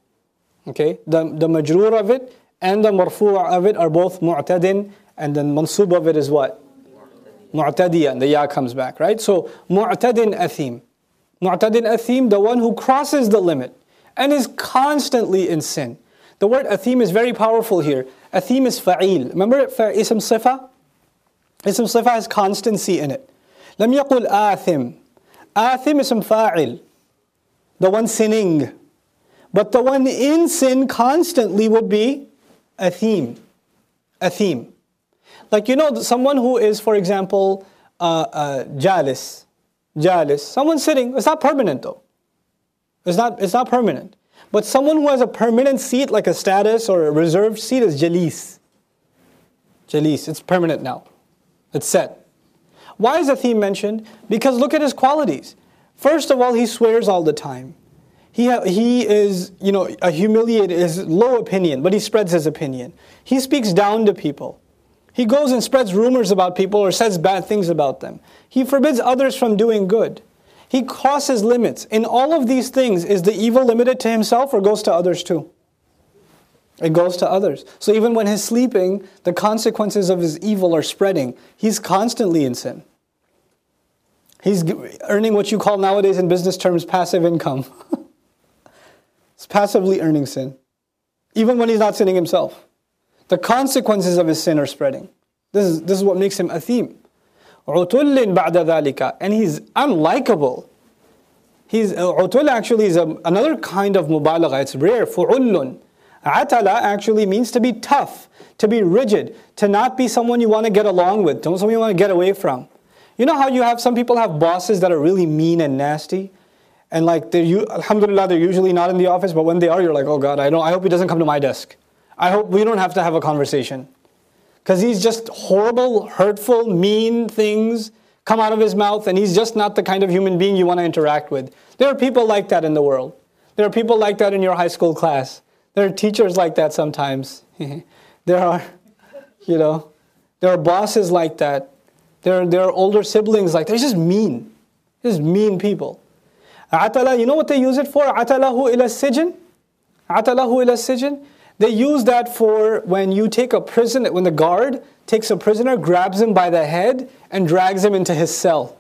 Okay? The, the majroor of it and the marfu' of it are both mu'tadin, and the mansub of it is what? Mu'tadiyan. The ya comes back, right? So, mu'tadin athim. Mu'tadin athim, the one who crosses the limit and is constantly in sin. The word athim is very powerful here. Athim is fa'il. Remember ism sifa? Ism sifa has constancy in it. لم يقل آثم. Athim ism fa'il. The one sinning. But the one in sin constantly would be athim. Athim. Like you know, someone who is, for example, uh, uh, jalis. Jalis. Someone sitting. It's not permanent though. It's not, it's not permanent. But someone who has a permanent seat, like a status or a reserved seat, is jalis. Jalis, it's permanent now. It's set. Why is Athim mentioned? Because look at his qualities. First of all, he swears all the time. He, he is, you know, a humiliated, his low opinion, but he spreads his opinion. He speaks down to people. He goes and spreads rumors about people or says bad things about them. He forbids others from doing good. He crosses limits. In all of these things, is the evil limited to himself or goes to others too? It goes to others. So even when he's sleeping, the consequences of his evil are spreading. He's constantly in sin. He's earning what you call nowadays in business terms passive income. he's passively earning sin, even when he's not sinning himself. The consequences of his sin are spreading. This is, this is what makes him athim. عُتُلٍ بَعْدَ ذَلِكَ And he's unlikable. He's, uh, utul actually is a, another kind of mubalagha. It's rare. فُعُلٌ Atala actually means to be tough, to be rigid, to not be someone you want to get along with, someone you want to get away from. You know how you have some people have bosses that are really mean and nasty? And like they're you alhamdulillah they're usually not in the office, but when they are, you're like, oh God, I don't I hope he doesn't come to my desk. I hope we don't have to have a conversation because he's just horrible, hurtful, mean things come out of his mouth, and he's just not the kind of human being you want to interact with. There are people like that in the world. There are people like that in your high school class. There are teachers like that sometimes. there are, you know, there are bosses like that. There are, there are older siblings like that. They're just mean. Just mean people. Atala, you know what they use it for? Atalahu ila sijin? Atalahu ila sijin? They use that for when you take a prisoner, when the guard takes a prisoner, grabs him by the head, and drags him into his cell.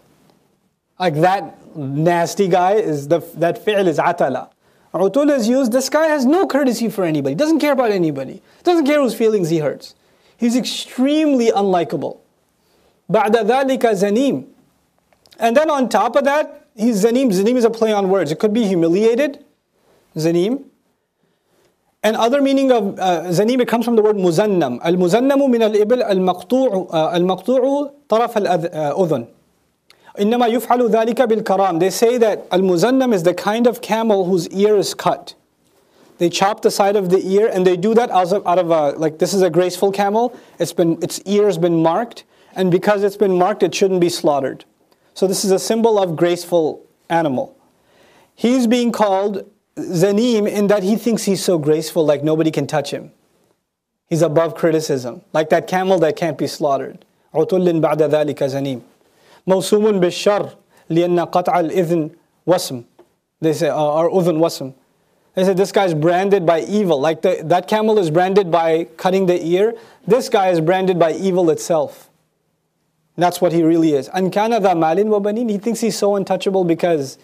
Like that nasty guy is the that fi'l is atala. Utul is used, this guy has no courtesy for anybody, doesn't care about anybody, doesn't care whose feelings he hurts. He's extremely unlikable. بعد ذلك zanim. And then on top of that, he's zanim. Zanim is a play on words. It could be humiliated, zanim, and other meaning of uh, zanib comes from the word muzannam. Al-muzannamu min al-ibil al-maqtu'u al-maqtu'u taraf al-udhun. إنما يفعل ذلك بالكرام. They say that al-muzannam is the kind of camel whose ear is cut. They chop the side of the ear and they do that out of, out of a, like this is a graceful camel. It's been, its ear has been marked and because it's been marked it shouldn't be slaughtered. So this is a symbol of graceful animal. He's being called Zanim in that he thinks he's so graceful, like nobody can touch him. He's above criticism, like that camel that can't be slaughtered. عُتُلٍ بَعْدَ ذَلِكَ زَنِيمٌ موسوم بالشر لأن قطع الإذن وسم. They say, uh, or udhun wasm. They say this guy's branded by evil. Like the, that camel is branded by cutting the ear. This guy is branded by evil itself. That's what he really is. أَنْ كَانَ ذَا مَالٍ وَبَنِينَ He thinks he's so untouchable because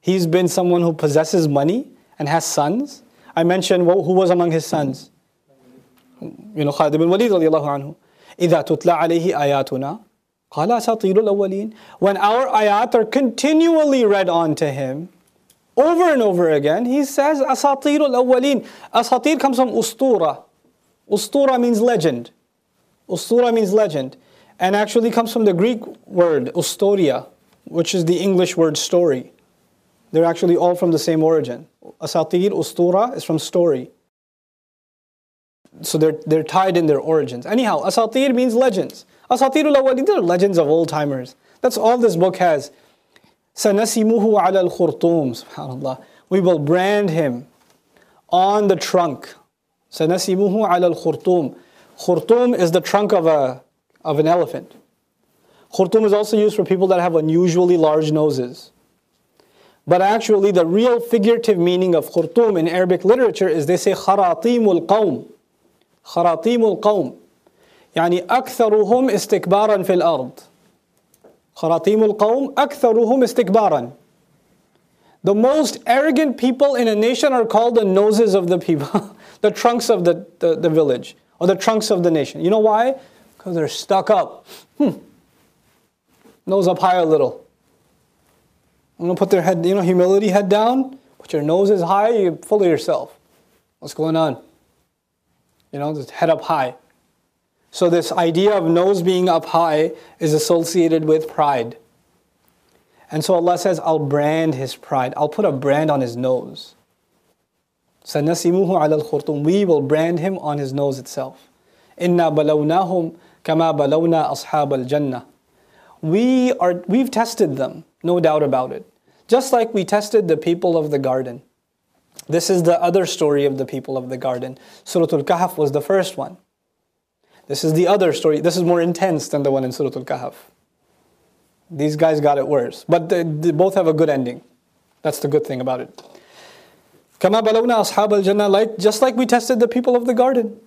he's been someone who possesses money and has sons. I mentioned who was among his sons. You know, Khalid ibn Walid radiallahu anhu. إِذَا تُتْلَى عَلَيْهِ آيَاتُنَا قَالَ أَسَاطِيرُ الْأَوَّلِينَ When our ayat are continually read on to him, over and over again, he says, أَسَاطِيرُ الْأَوَّلِينَ Asatir comes from ustura. Ustura means legend. Ustura means legend. and actually comes from the Greek word ustoria, which is the English word story. They're actually all from the same origin. Asatir, ustura is from story. So they're, they're tied in their origins. Anyhow, asatir means legends. Asatirul awwalin, they're legends of old timers. That's all this book has. Sanasimuhu al-khurtum, subhanallah. We will brand him on the trunk. Sanasimuhu ala al-khurtum. Khurtum is the trunk of, a, of an elephant. Khurtum is also used for people that have unusually large noses. But actually, the real figurative meaning of khurtum in Arabic literature is they say kharatimul qawm. Kharatimul qawm. يعني أكثرهم استكبارا في الأرض. خراطيم القوم أكثرهم استكبارا. The most arrogant people in a nation are called the noses of the people, the trunks of the, the, the village or the trunks of the nation. You know why? Because they're stuck up. Hmm. Nose up high a little. I'm gonna put their head, you know, humility head down. Put your nose is high, you're full of yourself. What's going on? You know, just head up high. So this idea of nose being up high is associated with pride. And so Allah says, I'll brand his pride. I'll put a brand on his nose. سنسمه على الخرطوم We will brand him on his nose itself. إنا بلوناهم كما بلونا أصحاب الجنة We are, we've tested them, no doubt about it. Just like we tested the people of the garden. This is the other story of the people of the garden. Surah Al-Kahf was the first one. This is the other story. This is more intense than the one in Surah Al-Kahf. These guys got it worse. But they, they both have a good ending. That's the good thing about it. كما بلونا أصحاب الجنة like just like we tested the people of the garden.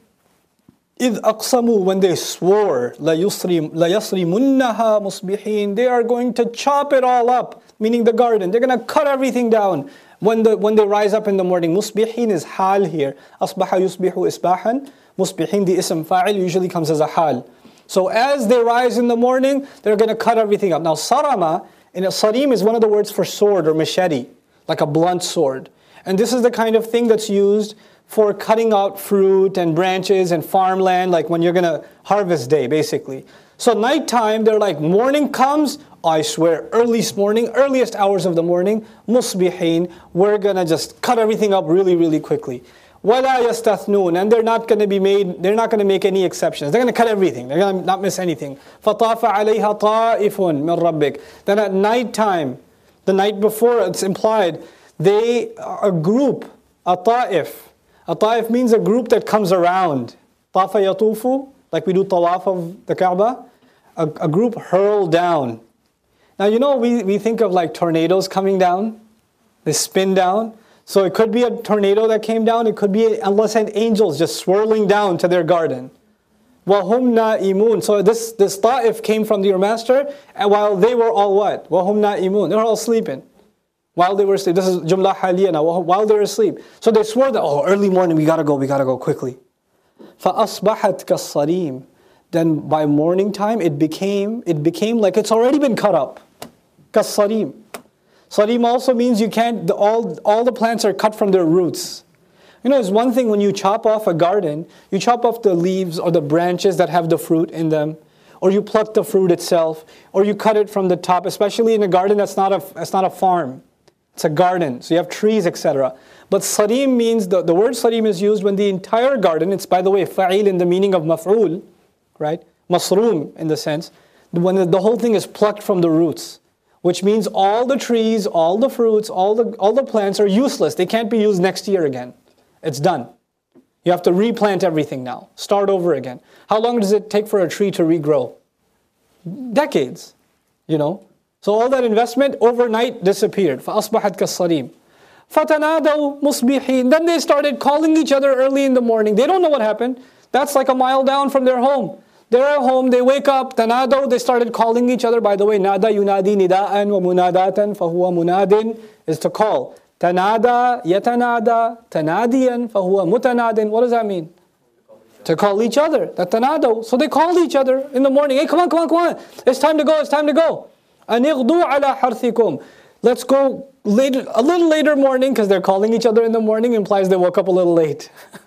إذ أقسموا when they swore ليصرمنها مصبحين they are going to chop it all up meaning the garden they're going to cut everything down when the when they rise up in the morning مصبحين is hal here أصبح يصبح إصباحا مصبحين the ism fa'il usually comes as a hal so as they rise in the morning they're going to cut everything up now sarama in a sarim is one of the words for sword or machete like a blunt sword and this is the kind of thing that's used for cutting out fruit and branches and farmland, like when you're gonna harvest day, basically. So nighttime, they're like, morning comes, I swear, earliest morning, earliest hours of the morning, musbihin, we're gonna just cut everything up really, really quickly. وَلَا يَسْتَثْنُونَ And they're not gonna be made, they're not gonna make any exceptions. They're gonna cut everything. They're gonna not miss anything. فَطَافَ عَلَيْهَا طَائِفٌ مِّن رَبِّكَ Then at nighttime, the night before, it's implied, they, a group, a ta'if. a ta'if means a group that comes around. Tafa yatufu, like we do tawaf of the Kaaba. A, a group hurl down. Now, you know, we, we think of like tornadoes coming down, they spin down. So it could be a tornado that came down, it could be Allah sent angels just swirling down to their garden. Wahum na'imun. So this, this ta'if came from your master, and while they were all what? Wahum na'imun. They were all sleeping while they were asleep. This is Jumla Haliya now, while they were asleep. So they swore that, oh, early morning, we gotta go, we gotta go quickly. فَأَصْبَحَتْ كَالصَّرِيمِ Then by morning time, it became, it became like it's already been cut up. كَالصَّرِيمِ Sarim also means you can't, the, all, all the plants are cut from their roots. You know, it's one thing when you chop off a garden, you chop off the leaves or the branches that have the fruit in them, or you pluck the fruit itself, or you cut it from the top, especially in a garden that's not a, that's not a farm. It's a garden, so you have trees, etc. But sarim means, the, the word sarim is used when the entire garden, it's by the way fa'il in the meaning of maf'ul, right? Masroom in the sense, when the, the whole thing is plucked from the roots, which means all the trees, all the fruits, all the, all the plants are useless. They can't be used next year again. It's done. You have to replant everything now, start over again. How long does it take for a tree to regrow? Decades, you know. So all that investment overnight disappeared. فَأَصْبَحَتْ كَالصَّرِيمِ فَتَنَادَوْا مُصْبِحِينَ Then they started calling each other early in the morning. They don't know what happened. That's like a mile down from their home. They're at home, they wake up, tanado, they started calling each other. By the way, nada yunadi nida'an wa munadatan fahuwa munadin is to call. Tanada, yatanada, tanadiyan fahuwa mutanadin. What does that mean? To call each other. That tanado. So they called each other in the morning. Hey, come on, come on, come on. It's time to go, it's time to go. Anirdu ala harthikum. Let's go later, a little later morning because they're calling each other in the morning implies they woke up a little late.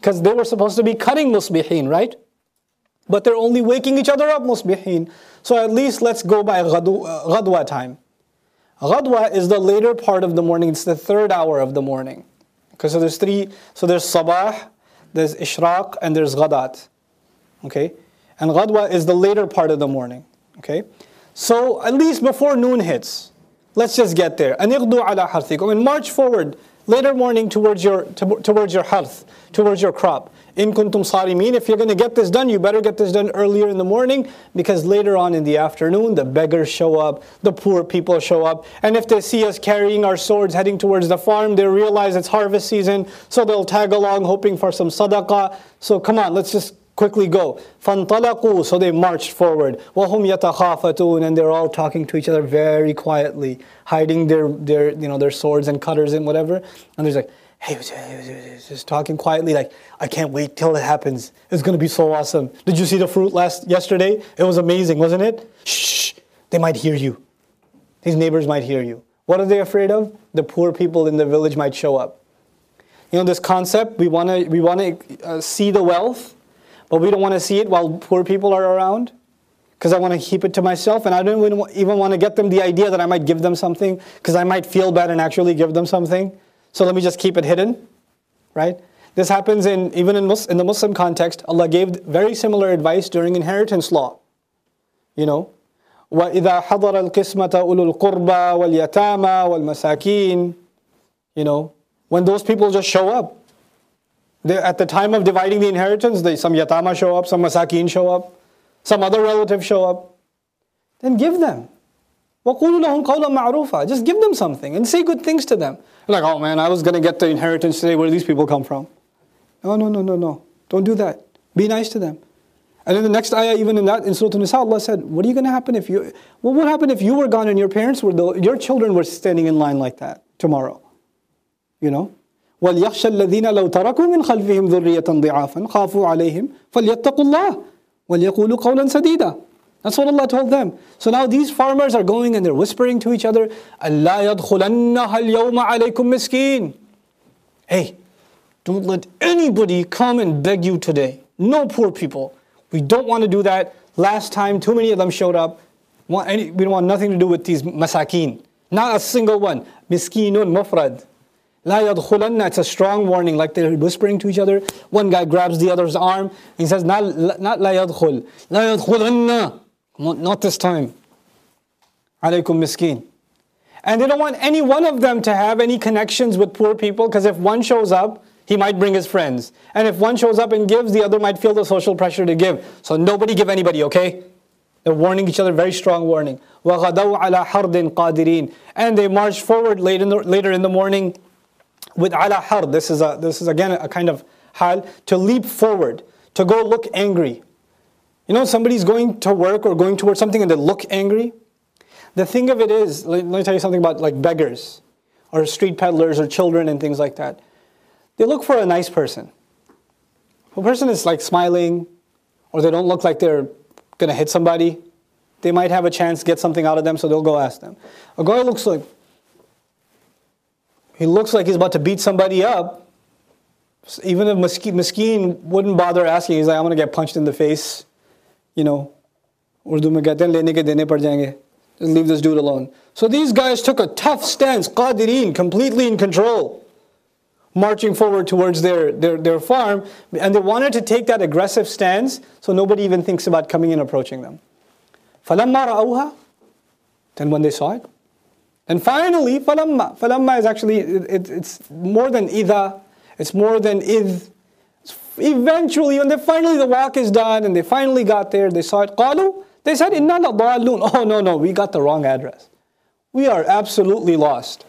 Because they were supposed to be cutting musbihin, right? But they're only waking each other up musbihin. So at least let's go by uh, ghadwa time. Ghadwa is the later part of the morning. It's the third hour of the morning. Okay, so there's three. So there's sabah, there's ishraq, and there's ghadat. Okay, and ghadwa is the later part of the morning. Okay, so at least before noon hits, let's just get there. Anirdu ala harthikum. And march forward later morning towards your, towards your health, towards your crop. In kuntum sarimin, if you're going to get this done, you better get this done earlier in the morning because later on in the afternoon, the beggars show up, the poor people show up, and if they see us carrying our swords heading towards the farm, they realize it's harvest season, so they'll tag along hoping for some sadaqah. So come on, let's just quickly go. فَانْطَلَقُوا So they marched forward. وَهُمْ يَتَخَافَتُونَ And they're all talking to each other very quietly, hiding their, their, you know, their swords and cutters and whatever. And there's like, hey, just talking quietly, like, I can't wait till it happens. It's going to be so awesome. Did you see the fruit last yesterday? It was amazing, wasn't it? Shh, they might hear you. These neighbors might hear you. What are they afraid of? The poor people in the village might show up. You know this concept, we want to we want to uh, see the wealth, but we don't want to see it while poor people are around because I want to keep it to myself and I don't even want to get them the idea that I might give them something because I might feel bad and actually give them something. So let me just keep it hidden, right? This happens in even in, Mus- in the Muslim context. Allah gave very similar advice during inheritance law. You know, وَإِذَا حَضَرَ الْقِسْمَةَ أُولُو الْقُرْبَى وَالْيَتَامَى وَالْمَسَاكِينَ You know, when those people just show up. they, at the time of dividing the inheritance, they, some yatama show up, some masakin show up, some other relative show up. Then give them. Just give them something and say good things to them. Like, oh man, I was going to get the inheritance today. Where do these people come from? No, no, no, no, no. Don't do that. Be nice to them. And in the next ayah, even in that, in Surah Nisa, Allah said, What are you going to happen if you, what would happen if you were gone and your parents were, the, your children were standing in line like that tomorrow? You know? وَلْيَخْشَى الَّذِينَ لَوْ تَرَكُوا مِنْ خَلْفِهِمْ ذُرِّيَّةً ضِعَافًا خَافُوا عَلَيْهِمْ فَلْيَتَّقُوا اللَّهَ وَلْيَقُولُوا قَوْلًا سَدِيدًا that's what Allah told them. So now these farmers are going and they're whispering to each other, Allah yadkhulannaha al-yawma alaykum miskin. Hey, don't let anybody come and beg you today. No poor people. We don't want to do that. Last time, too many of them showed up. We don't want nothing to do with these masakin. Not a single one. Miskinun mufrad. La yadkhulanna, it's a strong warning, like they're whispering to each other. One guy grabs the other's arm. He says, not, not la yadkhul. La yadkhulanna. Not this time. Alaykum miskin. And they don't want any one of them to have any connections with poor people because if one shows up, he might bring his friends. And if one shows up and gives, the other might feel the social pressure to give. So nobody give anybody, okay? They're warning each other, very strong warning. وَغَدَوْا عَلَى حَرْدٍ قَادِرِينَ And they march forward late in the, later in the morning with ala hard. This is, a, this is again a kind of hal, to leap forward, to go look angry. You know, somebody's going to work or going towards something and they look angry. The thing of it is, let, me tell you something about like beggars or street peddlers or children and things like that. They look for a nice person. If a person is like smiling or they don't look like they're to hit somebody, they might have a chance to get something out of them, so they'll go ask them. A guy looks like he looks like he's about to beat somebody up. Even if Maskeen wouldn't bother asking, he's like, I'm going to get punched in the face you know, Urdu mein kehte hain lene ke dene pad jayenge. Just leave this dude alone. So these guys took a tough stance, qadirin, completely in control, marching forward towards their, their, their farm, and they wanted to take that aggressive stance so nobody even thinks about coming and approaching them. فَلَمَّا رَأَوْهَا Then when they saw it, and finally, falamma. Falamma is actually, it, it, it's more than idha, it's more than idh, Eventually, when they finally the walk is done and they finally got there, they saw it. قالوا, they said, إِنَّا لَضَالُونَ Oh no, no, we got the wrong address. We are absolutely lost.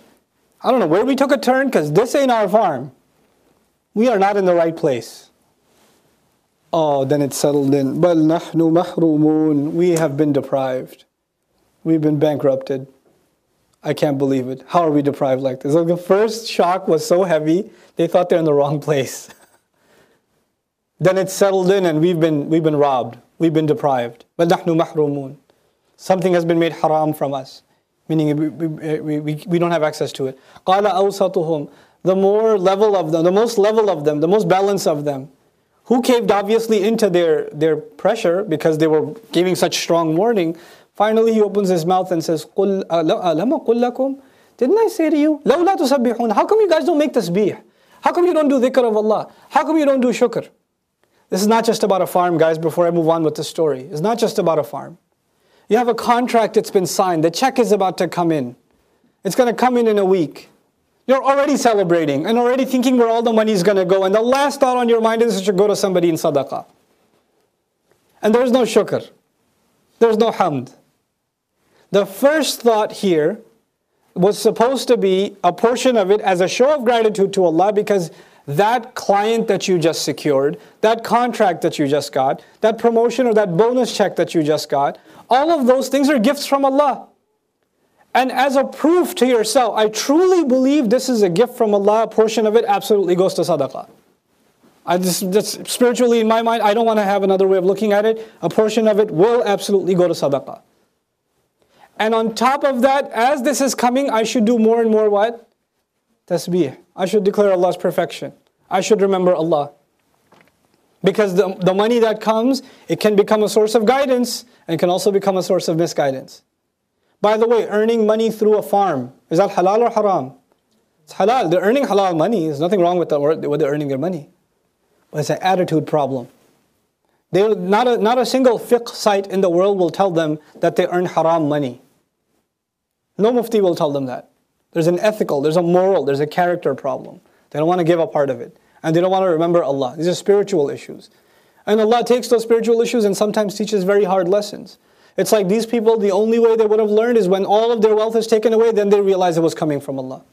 I don't know where we took a turn because this ain't our farm. We are not in the right place. Oh, then it settled in. بَلْ نَحْنُ مَحْرُومُونَ We have been deprived. We've been bankrupted. I can't believe it. How are we deprived like this? Like the first shock was so heavy, they thought they're in the wrong place. then it settled in and we've been, we've been robbed, we've been deprived. Something has been made haram from us, meaning we, we, we, we don't have access to it. The more level of them, the most level of them, the most balance of them, who caved obviously into their, their pressure because they were giving such strong warning. Finally, he opens his mouth and says, قُلْ أَلَمَ قُلْ لَكُمْ Didn't I say to you, لَوْلَا تُسَبِّحُونَ How come you guys don't make tasbih? How come you don't do dhikr of Allah? How come you don't do shukr? This is not just about a farm, guys, before I move on with the story. It's not just about a farm. You have a contract that's been signed, the check is about to come in. It's going to come in in a week. You're already celebrating and already thinking where all the money is going to go. And the last thought on your mind is it should go to somebody in sadaqah. And there's no shukr. There's no hamd. The first thought here was supposed to be a portion of it as a show of gratitude to Allah because that client that you just secured, that contract that you just got, that promotion or that bonus check that you just got, all of those things are gifts from Allah. And as a proof to yourself, I truly believe this is a gift from Allah, a portion of it absolutely goes to sadaqah. I just, just spiritually in my mind, I don't want to have another way of looking at it. A portion of it will absolutely go to sadaqah. And on top of that, as this is coming, I should do more and more what? Tasbih. I should declare Allah's perfection. I should remember Allah. Because the, the money that comes, it can become a source of guidance and can also become a source of misguidance. By the way, earning money through a farm, is that halal or haram? It's halal. They're earning halal money. There's nothing wrong with, the, with they're earning their money. But it's an attitude problem. They, not, a, not a single fiqh site in the world will tell them that they earn haram money. No mufti will tell them that. There's an ethical, there's a moral, there's a character problem. They don't want to give a part of it. And they don't want to remember Allah. These are spiritual issues. And Allah takes those spiritual issues and sometimes teaches very hard lessons. It's like these people, the only way they would have learned is when all of their wealth is taken away, then they realize it was coming from Allah.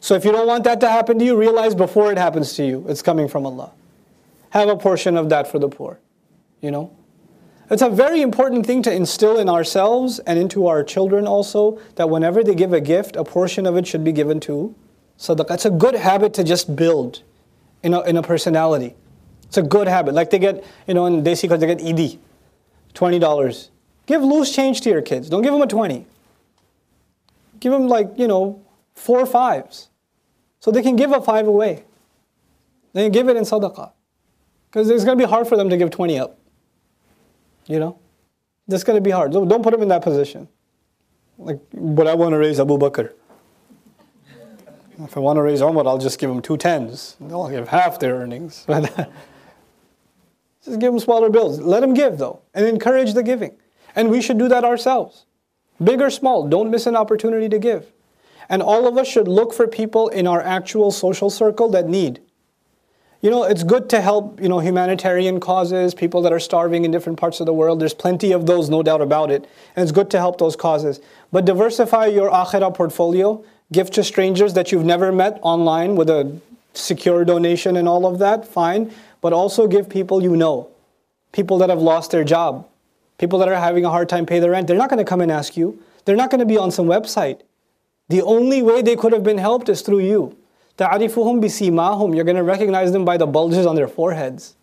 So if you don't want that to happen to you, realize before it happens to you, it's coming from Allah. Have a portion of that for the poor. You know? It's a very important thing to instill in ourselves and into our children also that whenever they give a gift, a portion of it should be given to sadaqah. It's a good habit to just build in a, in a personality. It's a good habit. Like they get, you know, in Desi they get Eid. $20. Give loose change to your kids. Don't give them a 20. Give them like, you know, four fives. So they can give a five away. They give it in sadaqah. Because it's going to be hard for them to give 20 up. You know? It's going to be hard. Don't put them in that position. Like, but I want to raise Abu Bakr. If I want to raise Umar, I'll just give them two tens. They'll give half their earnings. Uh, just give them smaller bills. Let them give though, and encourage the giving. And we should do that ourselves. Big or small, don't miss an opportunity to give. And all of us should look for people in our actual social circle that need. You know, it's good to help, you know, humanitarian causes, people that are starving in different parts of the world. There's plenty of those, no doubt about it. And it's good to help those causes. But diversify your akhirah portfolio. Give to strangers that you've never met online with a secure donation and all of that, fine but also give people you know, people that have lost their job, people that are having a hard time pay their rent. They're not going to come and ask you. They're not going to be on some website. The only way they could have been helped is through you ta'arifuhum bisimahum. You're going to recognize them by the bulges on their foreheads,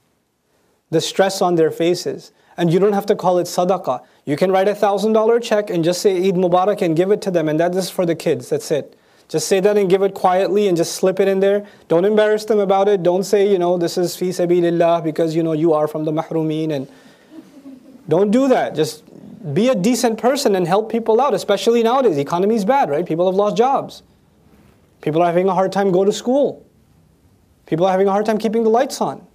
the stress on their faces. And you don't have to call it sadaqah. You can write a $1,000 check and just say Eid Mubarak and give it to them. And that is for the kids. That's it. Just say that and give it quietly and just slip it in there. Don't embarrass them about it. Don't say, you know, this is fi sabilillah because, you know, you are from the mahrumeen. And don't do that. Just be a decent person and help people out, especially nowadays. The economy is bad, right? People have lost jobs. People are having a hard time going to school. People are having a hard time keeping the lights on.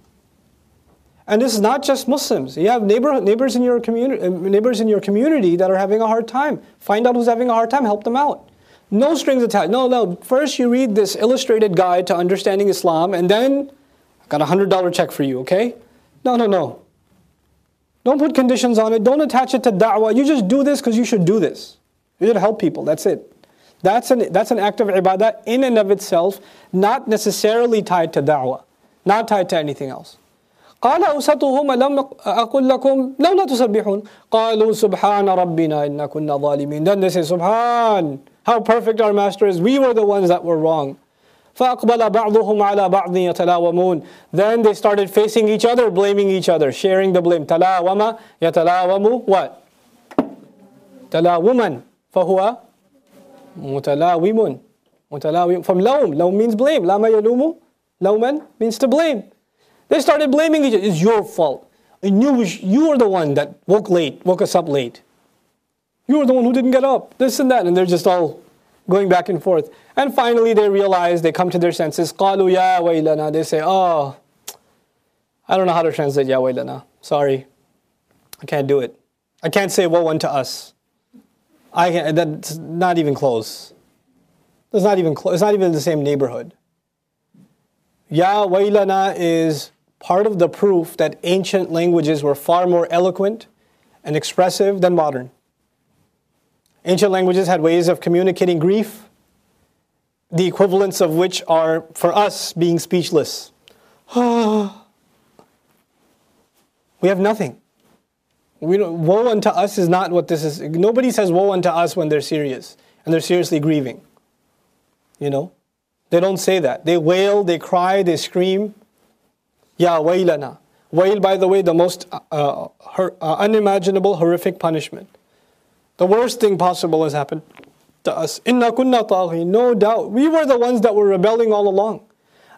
And this is not just Muslims. You have neighbor, neighbors, in your community, uh, neighbors in your community that are having a hard time. Find out who's having a hard time, help them out. No strings attached. No, no. First, you read this illustrated guide to understanding Islam, and then I've got a hundred dollar check for you. Okay? No, no, no. Don't put conditions on it. Don't attach it to da'wah. You just do this because you should do this. You should help people. That's it. That's an, that's an act of ibadah in and of itself, not necessarily tied to da'wah, not tied to anything else. قال أوسطهم ألم أقل لكم لولا تسبحون قالوا سبحان ربنا إنا كنا ظالمين Then they say سبحان how perfect our master is. We were the ones that were wrong. فأقبل بعضهم على بعض يتلاومون Then they started facing each other, blaming each other, sharing the blame. تلاوم يتلاوم what? تلاوما فهو متلاوم متلاوم From لوم, لوم means blame. لama يلوم لوما means to blame. They started blaming each other. It's your fault. I knew you were the one that woke late, woke us up late. You were the one who didn't get up. This and that. And they're just all going back and forth. And finally they realize, they come to their senses. قَالُوا يَا وَيْلَنَا They say, oh, I don't know how to translate Ya waylana. Sorry. I can't do it. I can't say woe unto us. I can, that's not even close. It's not even close. It's not even in the same neighborhood. Ya wailana is part of the proof that ancient languages were far more eloquent and expressive than modern. Ancient languages had ways of communicating grief, the equivalents of which are for us being speechless. we have nothing. We don't, woe unto us is not what this is. Nobody says woe unto us when they're serious and they're seriously grieving. You know? They don't say that. They wail, they cry, they scream. Ya wailana. Wail, by the way, the most uh, uh, uh, unimaginable, horrific punishment. The worst thing possible has happened to us. Inna kunna taghi. No doubt. We were the ones that were rebelling all along.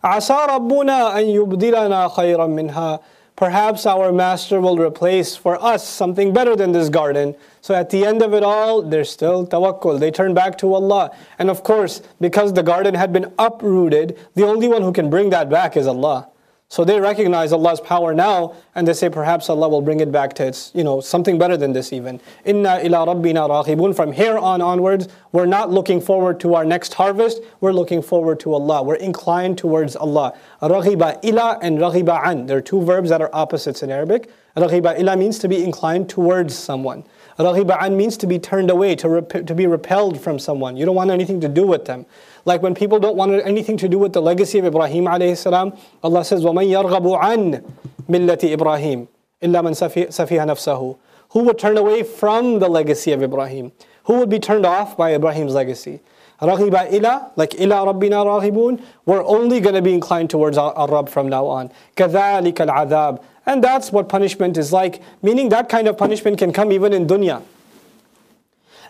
Asa rabbuna an yubdilana khayran minha. Perhaps our master will replace for us something better than this garden. So at the end of it all, they're still tawakkul. They turn back to Allah. And of course, because the garden had been uprooted, the only one who can bring that back is Allah. So they recognize Allah's power now and they say perhaps Allah will bring it back to its, you know, something better than this even. Inna ila rabbina raghibun. From here on onwards, we're not looking forward to our next harvest, we're looking forward to Allah. We're inclined towards Allah. Raghiba ila and raghiba an. They're two verbs that are opposites in Arabic. Raghiba ila means to be inclined towards someone. Raghiba an means to be turned away, to, rep- to be repelled from someone. You don't want anything to do with them. Like when people don't want anything to do with the legacy of Ibrahim alayhi salam, Allah says, وَمَنْ يَرْغَبُ عَنْ مِلَّةِ إِبْرَاهِيمِ إِلَّا مَنْ سَفِيهَ نَفْسَهُ Who would turn away from the legacy of Ibrahim? Who would be turned off by Ibrahim's legacy? Raghiba ila, like ila rabbina raghibun, we're only going to be inclined towards our Rabb from now on. كَذَلِكَ الْعَذَابِ And that's what punishment is like, meaning that kind of punishment can come even in dunya.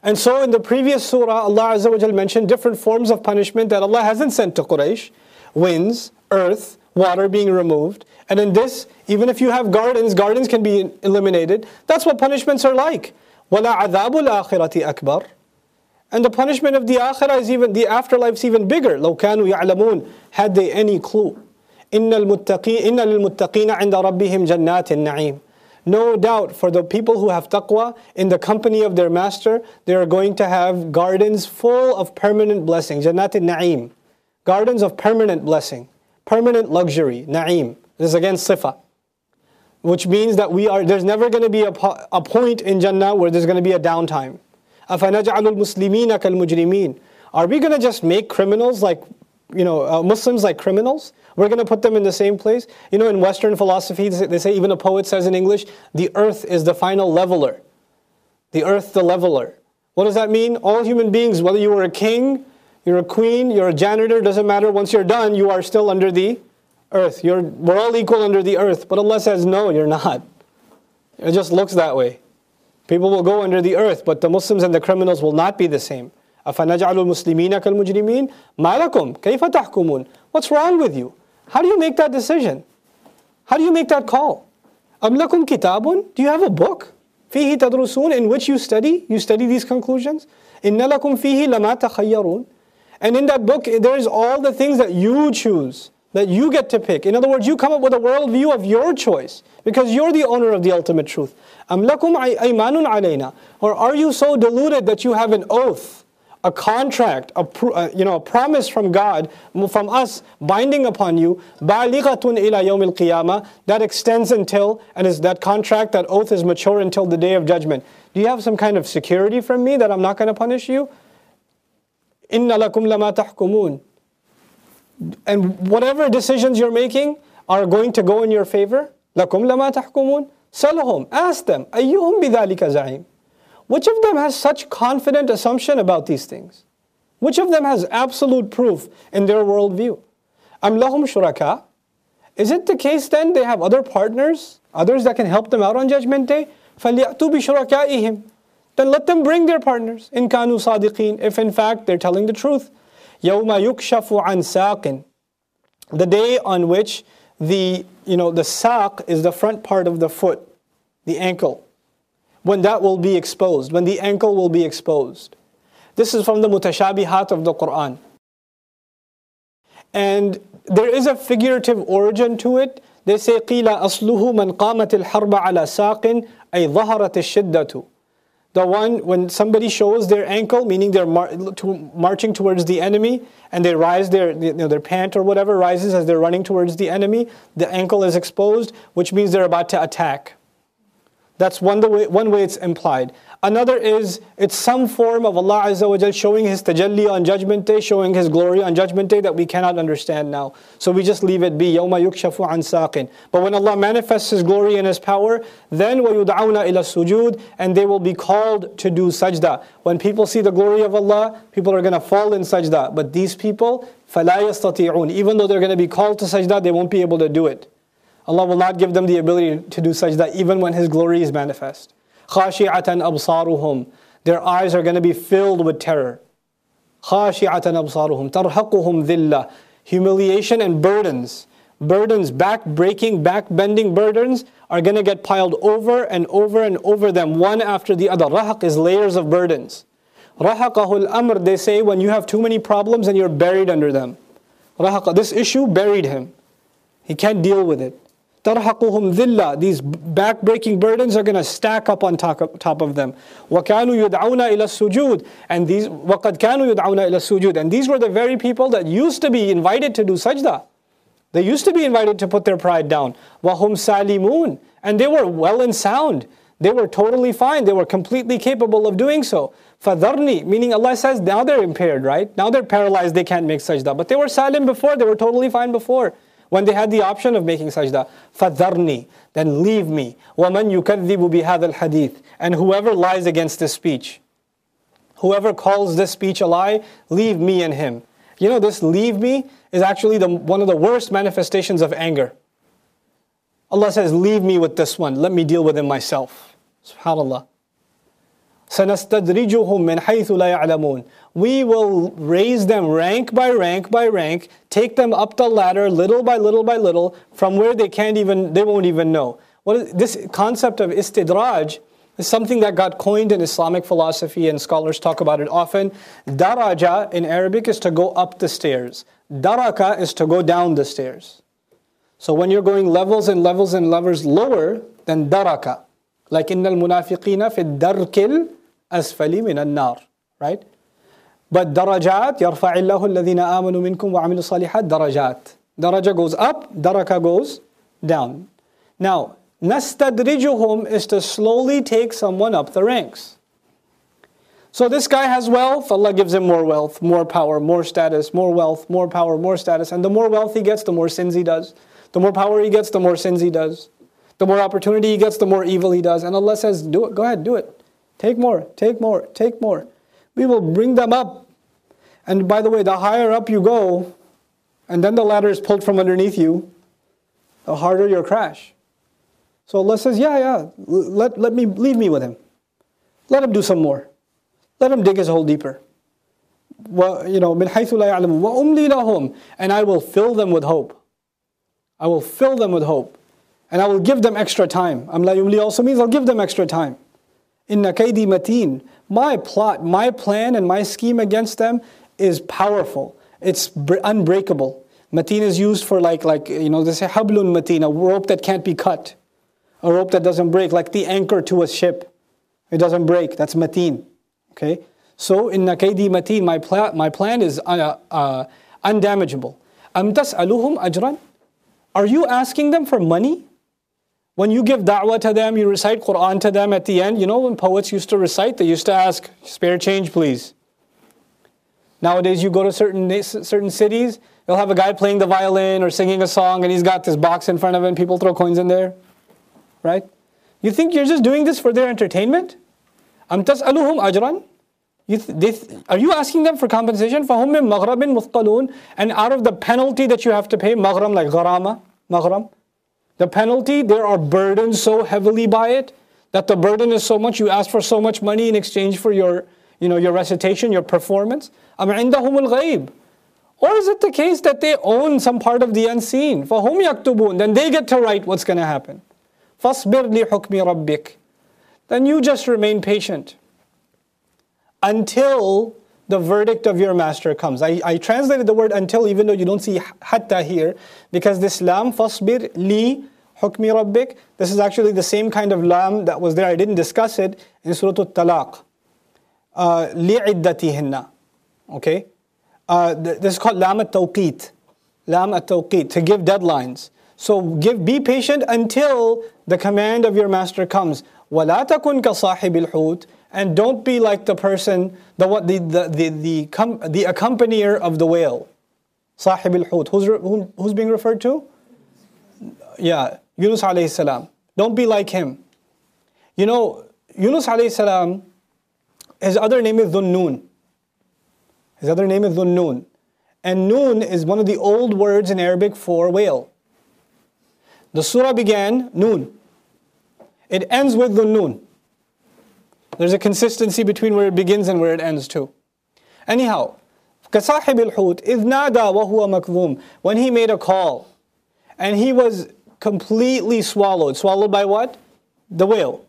And so in the previous surah, Allah Azza wa mentioned different forms of punishment that Allah hasn't sent to Quraysh. Winds, earth, water being removed. And in this, even if you have gardens, gardens can be eliminated. That's what punishments are like. وَلَا عَذَابُ الْآخِرَةِ أَكْبَرُ And the punishment of the akhirah is even, the afterlife is even bigger. لَوْ كَانُوا يَعْلَمُونَ Had they any clue. إِنَّ الْمُتَّقِينَ إِنَّ لِلْمُتَّقِينَ عِنْدَ رَبِّهِمْ جَنَّاتِ النَّعِيمِ no doubt for the people who have taqwa, in the company of their master, they are going to have gardens full of permanent blessing. Jannat na'im. Gardens of permanent blessing, permanent luxury, na'im. This is again sifa. Which means that we are, there's never going to be a, a point in Jannah where there's going to be a downtime. أَفَنَجْعَلُ الْمُسْلِمِينَ كَالْمُجْرِمِينَ Are we going to just make criminals like, you know, uh, Muslims like criminals? We're going to put them in the same place. You know, in Western philosophy, they say, even a poet says in English, the earth is the final leveler. The earth, the leveler. What does that mean? All human beings, whether you were a king, you're a queen, you're a janitor, doesn't matter. Once you're done, you are still under the earth. You're, we're all equal under the earth. But Allah says, no, you're not. It just looks that way. People will go under the earth, but the Muslims and the criminals will not be the same. أَفَنَجْعَلُ الْمُسْلِمِينَ كَالْمُجْرِمِينَ مَا لَكُمْ كَيْفَ تَحْكُمُونَ What's wrong with you? How do you make that decision? How do you make that call? Amlakum kitabun? Do you have a book? Fihi tadrusun, in which you study? You study these conclusions? Inna lakum fihi lama takhayyarun. And in that book, there is all the things that you choose, that you get to pick. In other words, you come up with a worldview of your choice because you're the owner of the ultimate truth. Am lakum aymanun alayna? Or are you so deluded that you have an oath? a contract, a, uh, you know, a promise from God, from us, binding upon you, balighatun ila yawmil qiyamah, that extends until, and is that contract, that oath is mature until the day of judgment. Do you have some kind of security from me that I'm not going to punish you? Inna lakum lama tahkumun. And whatever decisions you're making are going to go in your favor. Lakum lama tahkumun. Salahum. Ask them. Ayyuhum bidhalika za'im. which of them has such confident assumption about these things? Which of them has absolute proof in their worldview? Am lahum shuraka? Is it the case then they have other partners, others that can help them out on Judgment Day? فَلْيَأْتُوا بِشُرَكَائِهِمْ Then let them bring their partners, in kanu sadiqin, if in fact they're telling the truth. يَوْمَ يُكْشَفُ عَنْ سَاقٍ The day on which the, you know, the saq is the front part of the foot, the ankle. When that will be exposed, when the ankle will be exposed. This is from the mutashabihat of the Quran. And there is a figurative origin to it. They say قيل أصله من قامت الحرب على ساق أي ظهرت الشدة the one when somebody shows their ankle, meaning they're mar- to, marching towards the enemy, and they rise their you know, their pant or whatever rises as they're running towards the enemy. The ankle is exposed, which means they're about to attack. That's one, the way, one way it's implied. Another is it's some form of Allah Azza wa Jal showing His tajalli on Judgment Day, showing His glory on Judgment Day that we cannot understand now. So we just leave it be. يَوْمَ يُكْشَفُ عَنْ سَاقٍ But when Allah manifests His glory and His power, then وَيُدْعَوْنَ إِلَى السُّجُودِ And they will be called to do sajda. When people see the glory of Allah, people are going to fall in sajda. But these people, فَلَا يَسْتَطِيعُونَ Even though they're going to be called to sajda, they won't be able to do it. Allah will not give them the ability to do sajda even when His glory is manifest. خاشعة أبصارهم Their eyes are going to be filled with terror. خاشعة أبصارهم ترهقهم ذلة Humiliation and burdens. Burdens, back breaking, back bending burdens are going to get piled over and over and over them, one after the other. Rahaq is layers of burdens. Rahaqahul amr, they say when you have too many problems and you're buried under them. Rahaqa, this issue buried him. He can't deal with it. ترهقهم ذلة These back-breaking burdens are going to stack up on top of, top of them. وكانوا يدعون إلى السجود And these وقد كانوا يدعون إلى السجود And these were the very people that used to be invited to do sajda. They used to be invited to put their pride down. وهم سالمون And they were well and sound. They were totally fine. They were completely capable of doing so. فَذَرْنِي Meaning Allah says now they're impaired, right? Now they're paralyzed, they can't make sajda. But they were salim before, they were totally fine before when they had the option of making sajda. فَذَرْنِي Then leave me. وَمَنْ يُكَذِّبُ بِهَذَا الْحَدِيثِ And whoever lies against this speech, whoever calls this speech a lie, leave me and him. You know, this leave me is actually the, one of the worst manifestations of anger. Allah says, leave me with this one. Let me deal with him myself. SubhanAllah. سَنَسْتَدْرِجُهُمْ مِنْ حَيْثُ لَا يَعْلَمُونَ We will raise them rank by rank by rank, take them up the ladder little by little by little, from where they can't even, they won't even know. What is, this concept of istidraj is something that got coined in Islamic philosophy and scholars talk about it often. Daraja in Arabic is to go up the stairs. Daraka is to go down the stairs. So when you're going levels and levels and levels lower, then daraka. Like إن المنافقين في الدرك الأسفل من النار. Right? But darajat, يرفع الله الذين آمنوا منكم وعملوا الصالحات درجات. Daraja goes up, daraka goes down. Now, nastadrijuhum is to slowly take someone up the ranks. So this guy has wealth, Allah gives him more wealth, more power, more status, more wealth, more power, more status. And the more wealth he gets, the more sins he does. The more power he gets, the more sins he does. The more opportunity he gets, the more evil he does. And Allah says, do it, go ahead, do it. Take more, take more, take more. We will bring them up. And by the way, the higher up you go, and then the ladder is pulled from underneath you, the harder your crash. So Allah says, yeah, yeah, let, let me, leave me with him. Let him do some more. Let him dig his hole deeper. Well, you know, And I will fill them with hope. I will fill them with hope. And I will give them extra time. Amla yumli also means I'll give them extra time. Inna kaydi mateen. My plot, my plan, and my scheme against them is powerful. It's unbreakable. Mateen is used for like, like you know, they say hablun mateen, a rope that can't be cut, a rope that doesn't break, like the anchor to a ship. It doesn't break. That's mateen. Okay. So in kaydi mateen, my, pla- my plan is uh, uh, undamageable. Am tas'aluhum ajran? Are you asking them for money? When you give da'wah to them, you recite Quran to them at the end. You know when poets used to recite, they used to ask, spare change please. Nowadays you go to certain, certain cities, you'll have a guy playing the violin or singing a song and he's got this box in front of him, people throw coins in there. Right? You think you're just doing this for their entertainment? Am tas'aluhum ajran? You th- are you asking them for compensation? فَهُمْ مِنْ مَغْرَبٍ مُثْقَلُونَ And out of the penalty that you have to pay, maghram like gharama, maghram, the penalty, there are burdens so heavily by it that the burden is so much, you ask for so much money in exchange for your, you know, your recitation, your performance. أَمْ عِنْدَهُمُ الْغَيْبِ Or is it the case that they own some part of the unseen? فَهُمْ يَكْتُبُونَ Then they get to write what's going to happen. فَاصْبِرْ لِحُكْمِ رَبِّكَ Then you just remain patient until the verdict of your master comes. I, I translated the word until even though you don't see hatta here because this lam fasbir li hukmi rabbik this is actually the same kind of lam that was there I didn't discuss it in Surah Al-Talaq uh, li'iddatihinna okay uh, this is called lam at-tawqit lam at-tawqit to give deadlines so give be patient until the command of your master comes ولا تكن كصاحب الحوت and don't be like the person, the what the the the the, com, the accompanier of the whale. Sahib al-Hut. Who's, who, who's being referred to? Yeah, Yunus alayhi salam. Don't be like him. You know, Yunus alayhi salam, his other name is Dhunnun. His other name is Dhunnun. And Noon is one of the old words in Arabic for whale. The surah began Noon. It ends with Dhunnun. There's a consistency between where it begins and where it ends too. Anyhow, كصاحب الحوت إذ نادى وهو مكظوم when he made a call and he was completely swallowed. Swallowed by what? The whale.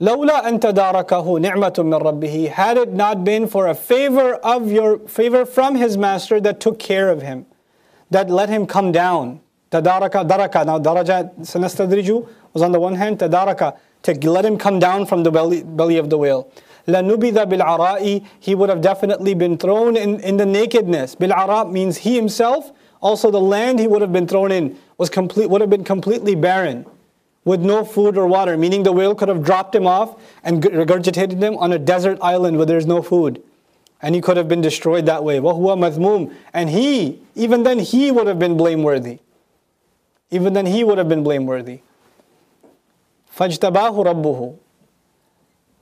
لولا أن تداركه نعمة من ربه had it not been for a favor of your favor from his master that took care of him that let him come down تدارك درك now درجة سنستدرج was on the one hand تدارك to let him come down from the belly, belly of the whale. لَنُبِذَ بِالْعَرَاءِ He would have definitely been thrown in, in the nakedness. Bil'ara means he himself, also the land he would have been thrown in was complete, would have been completely barren with no food or water, meaning the whale could have dropped him off and regurgitated him on a desert island where there's no food. And he could have been destroyed that way. وَهُوَ مَذْمُومٌ And he, even then he would have been blameworthy. Even then he would have been blameworthy. فَاجْتَبَاهُ رَبُّهُ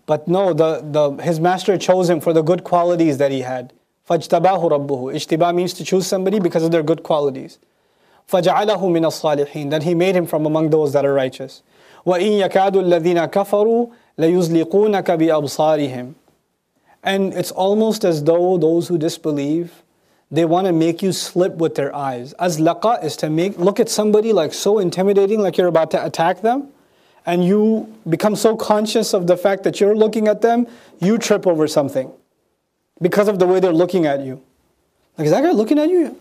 But no, the, the, his master chose him for the good qualities that he had. فَاجْتَبَاهُ رَبُّهُ Ijtiba means to choose somebody because of their good qualities. فَجَعَلَهُ مِنَ الصَّالِحِينَ Then he made him from among those that are righteous. وَإِن يَكَادُ الَّذِينَ كَفَرُوا لَيُزْلِقُونَكَ بِأَبْصَارِهِمْ And it's almost as though those who disbelieve, they want to make you slip with their eyes. Azlaqa is to make look at somebody like so intimidating, like you're about to attack them and you become so conscious of the fact that you're looking at them, you trip over something because of the way they're looking at you. Like, is that guy looking at you?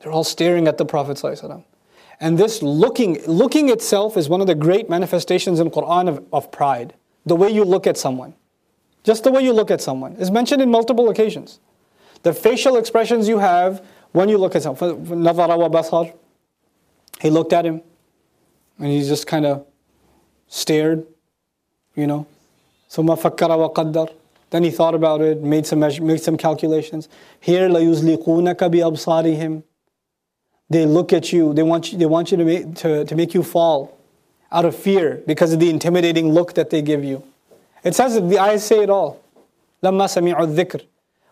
They're all staring at the Prophet. And this looking, looking itself is one of the great manifestations in Quran of, of pride. The way you look at someone. Just the way you look at someone is mentioned in multiple occasions. The facial expressions you have when you look at someone. He looked at him. And he just kind of stared, you know. ثم فكر وقدر. Then he thought about it, made some made some calculations. Here لَيُزْلِقُونَكَ بِأَبْصَارِهِمْ They look at you, they want you, they want you to, make, to, to make you fall out of fear because of the intimidating look that they give you. It says that the eyes say it all. لَمَّا سَمِعُوا الذِّكْرِ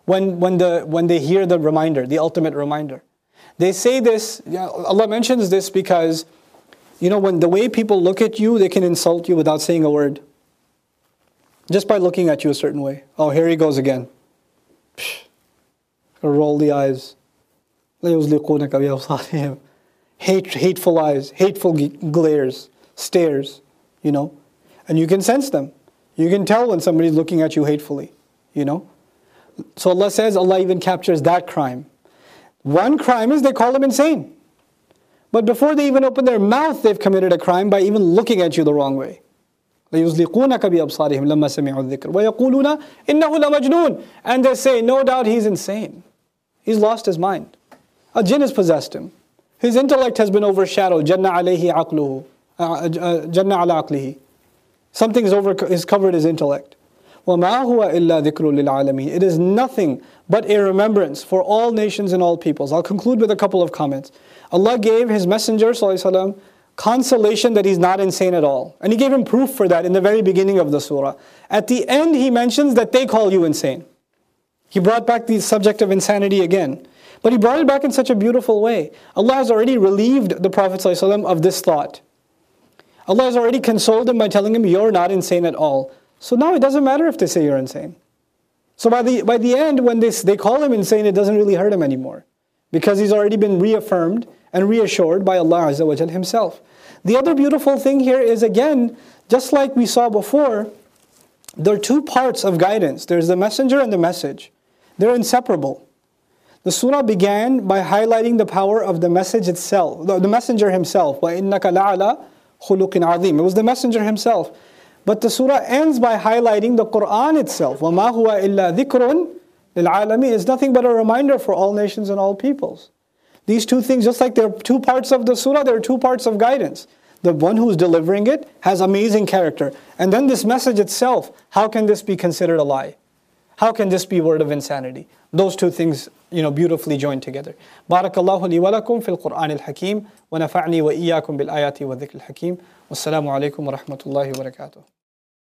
when, when, the, when they hear the reminder, the ultimate reminder. They say this, Allah mentions this because you know, when the way people look at you, they can insult you without saying a word. Just by looking at you a certain way. Oh, here he goes again. Psh, roll the eyes. Hate, hateful eyes, hateful glares, stares, you know. And you can sense them. You can tell when somebody's looking at you hatefully, you know. So Allah says Allah even captures that crime. One crime is they call him insane. But before they even open their mouth, they've committed a crime by even looking at you the wrong way. ليزلقونك بأبصارهم لما سمعوا الذكر ويقولون إنه لمجنون and they say no doubt he's insane he's lost his mind a jinn has possessed him his intellect has been overshadowed جن عليه عقله جن على عقله something is over is covered his intellect وما هو إلا ذكر للعالمين it is nothing but a remembrance for all nations and all peoples I'll conclude with a couple of comments Allah gave His Messenger وسلم, consolation that he's not insane at all. And He gave him proof for that in the very beginning of the surah. At the end, He mentions that they call you insane. He brought back the subject of insanity again. But He brought it back in such a beautiful way. Allah has already relieved the Prophet ﷺ of this thought. Allah has already consoled him by telling him, You're not insane at all. So now it doesn't matter if they say you're insane. So by the, by the end, when they, they call him insane, it doesn't really hurt him anymore because he's already been reaffirmed and reassured by Allah Azza wa Himself. The other beautiful thing here is again, just like we saw before, there are two parts of guidance there's the messenger and the message, they're inseparable. The surah began by highlighting the power of the message itself, the, the messenger himself. وَإِنَّكَ لَعَلَى خُلُقٍ عَظِيمٍ It was the messenger himself. But the surah ends by highlighting the Quran itself. وَمَا هُوَ إِلَّا ذِكْرٌ لِلْعَالَمِينَ It's nothing but a reminder for all nations and all peoples. These two things, just like there are two parts of the surah, there are two parts of guidance. The one who's delivering it has amazing character. And then this message itself, how can this be considered a lie? How can this be word of insanity? Those two things, you know, beautifully joined together. بارك الله لي ولكم في القرآن الحكيم ونفعني وإياكم بالآيات والذكر الحكيم والسلام عليكم ورحمة الله وبركاته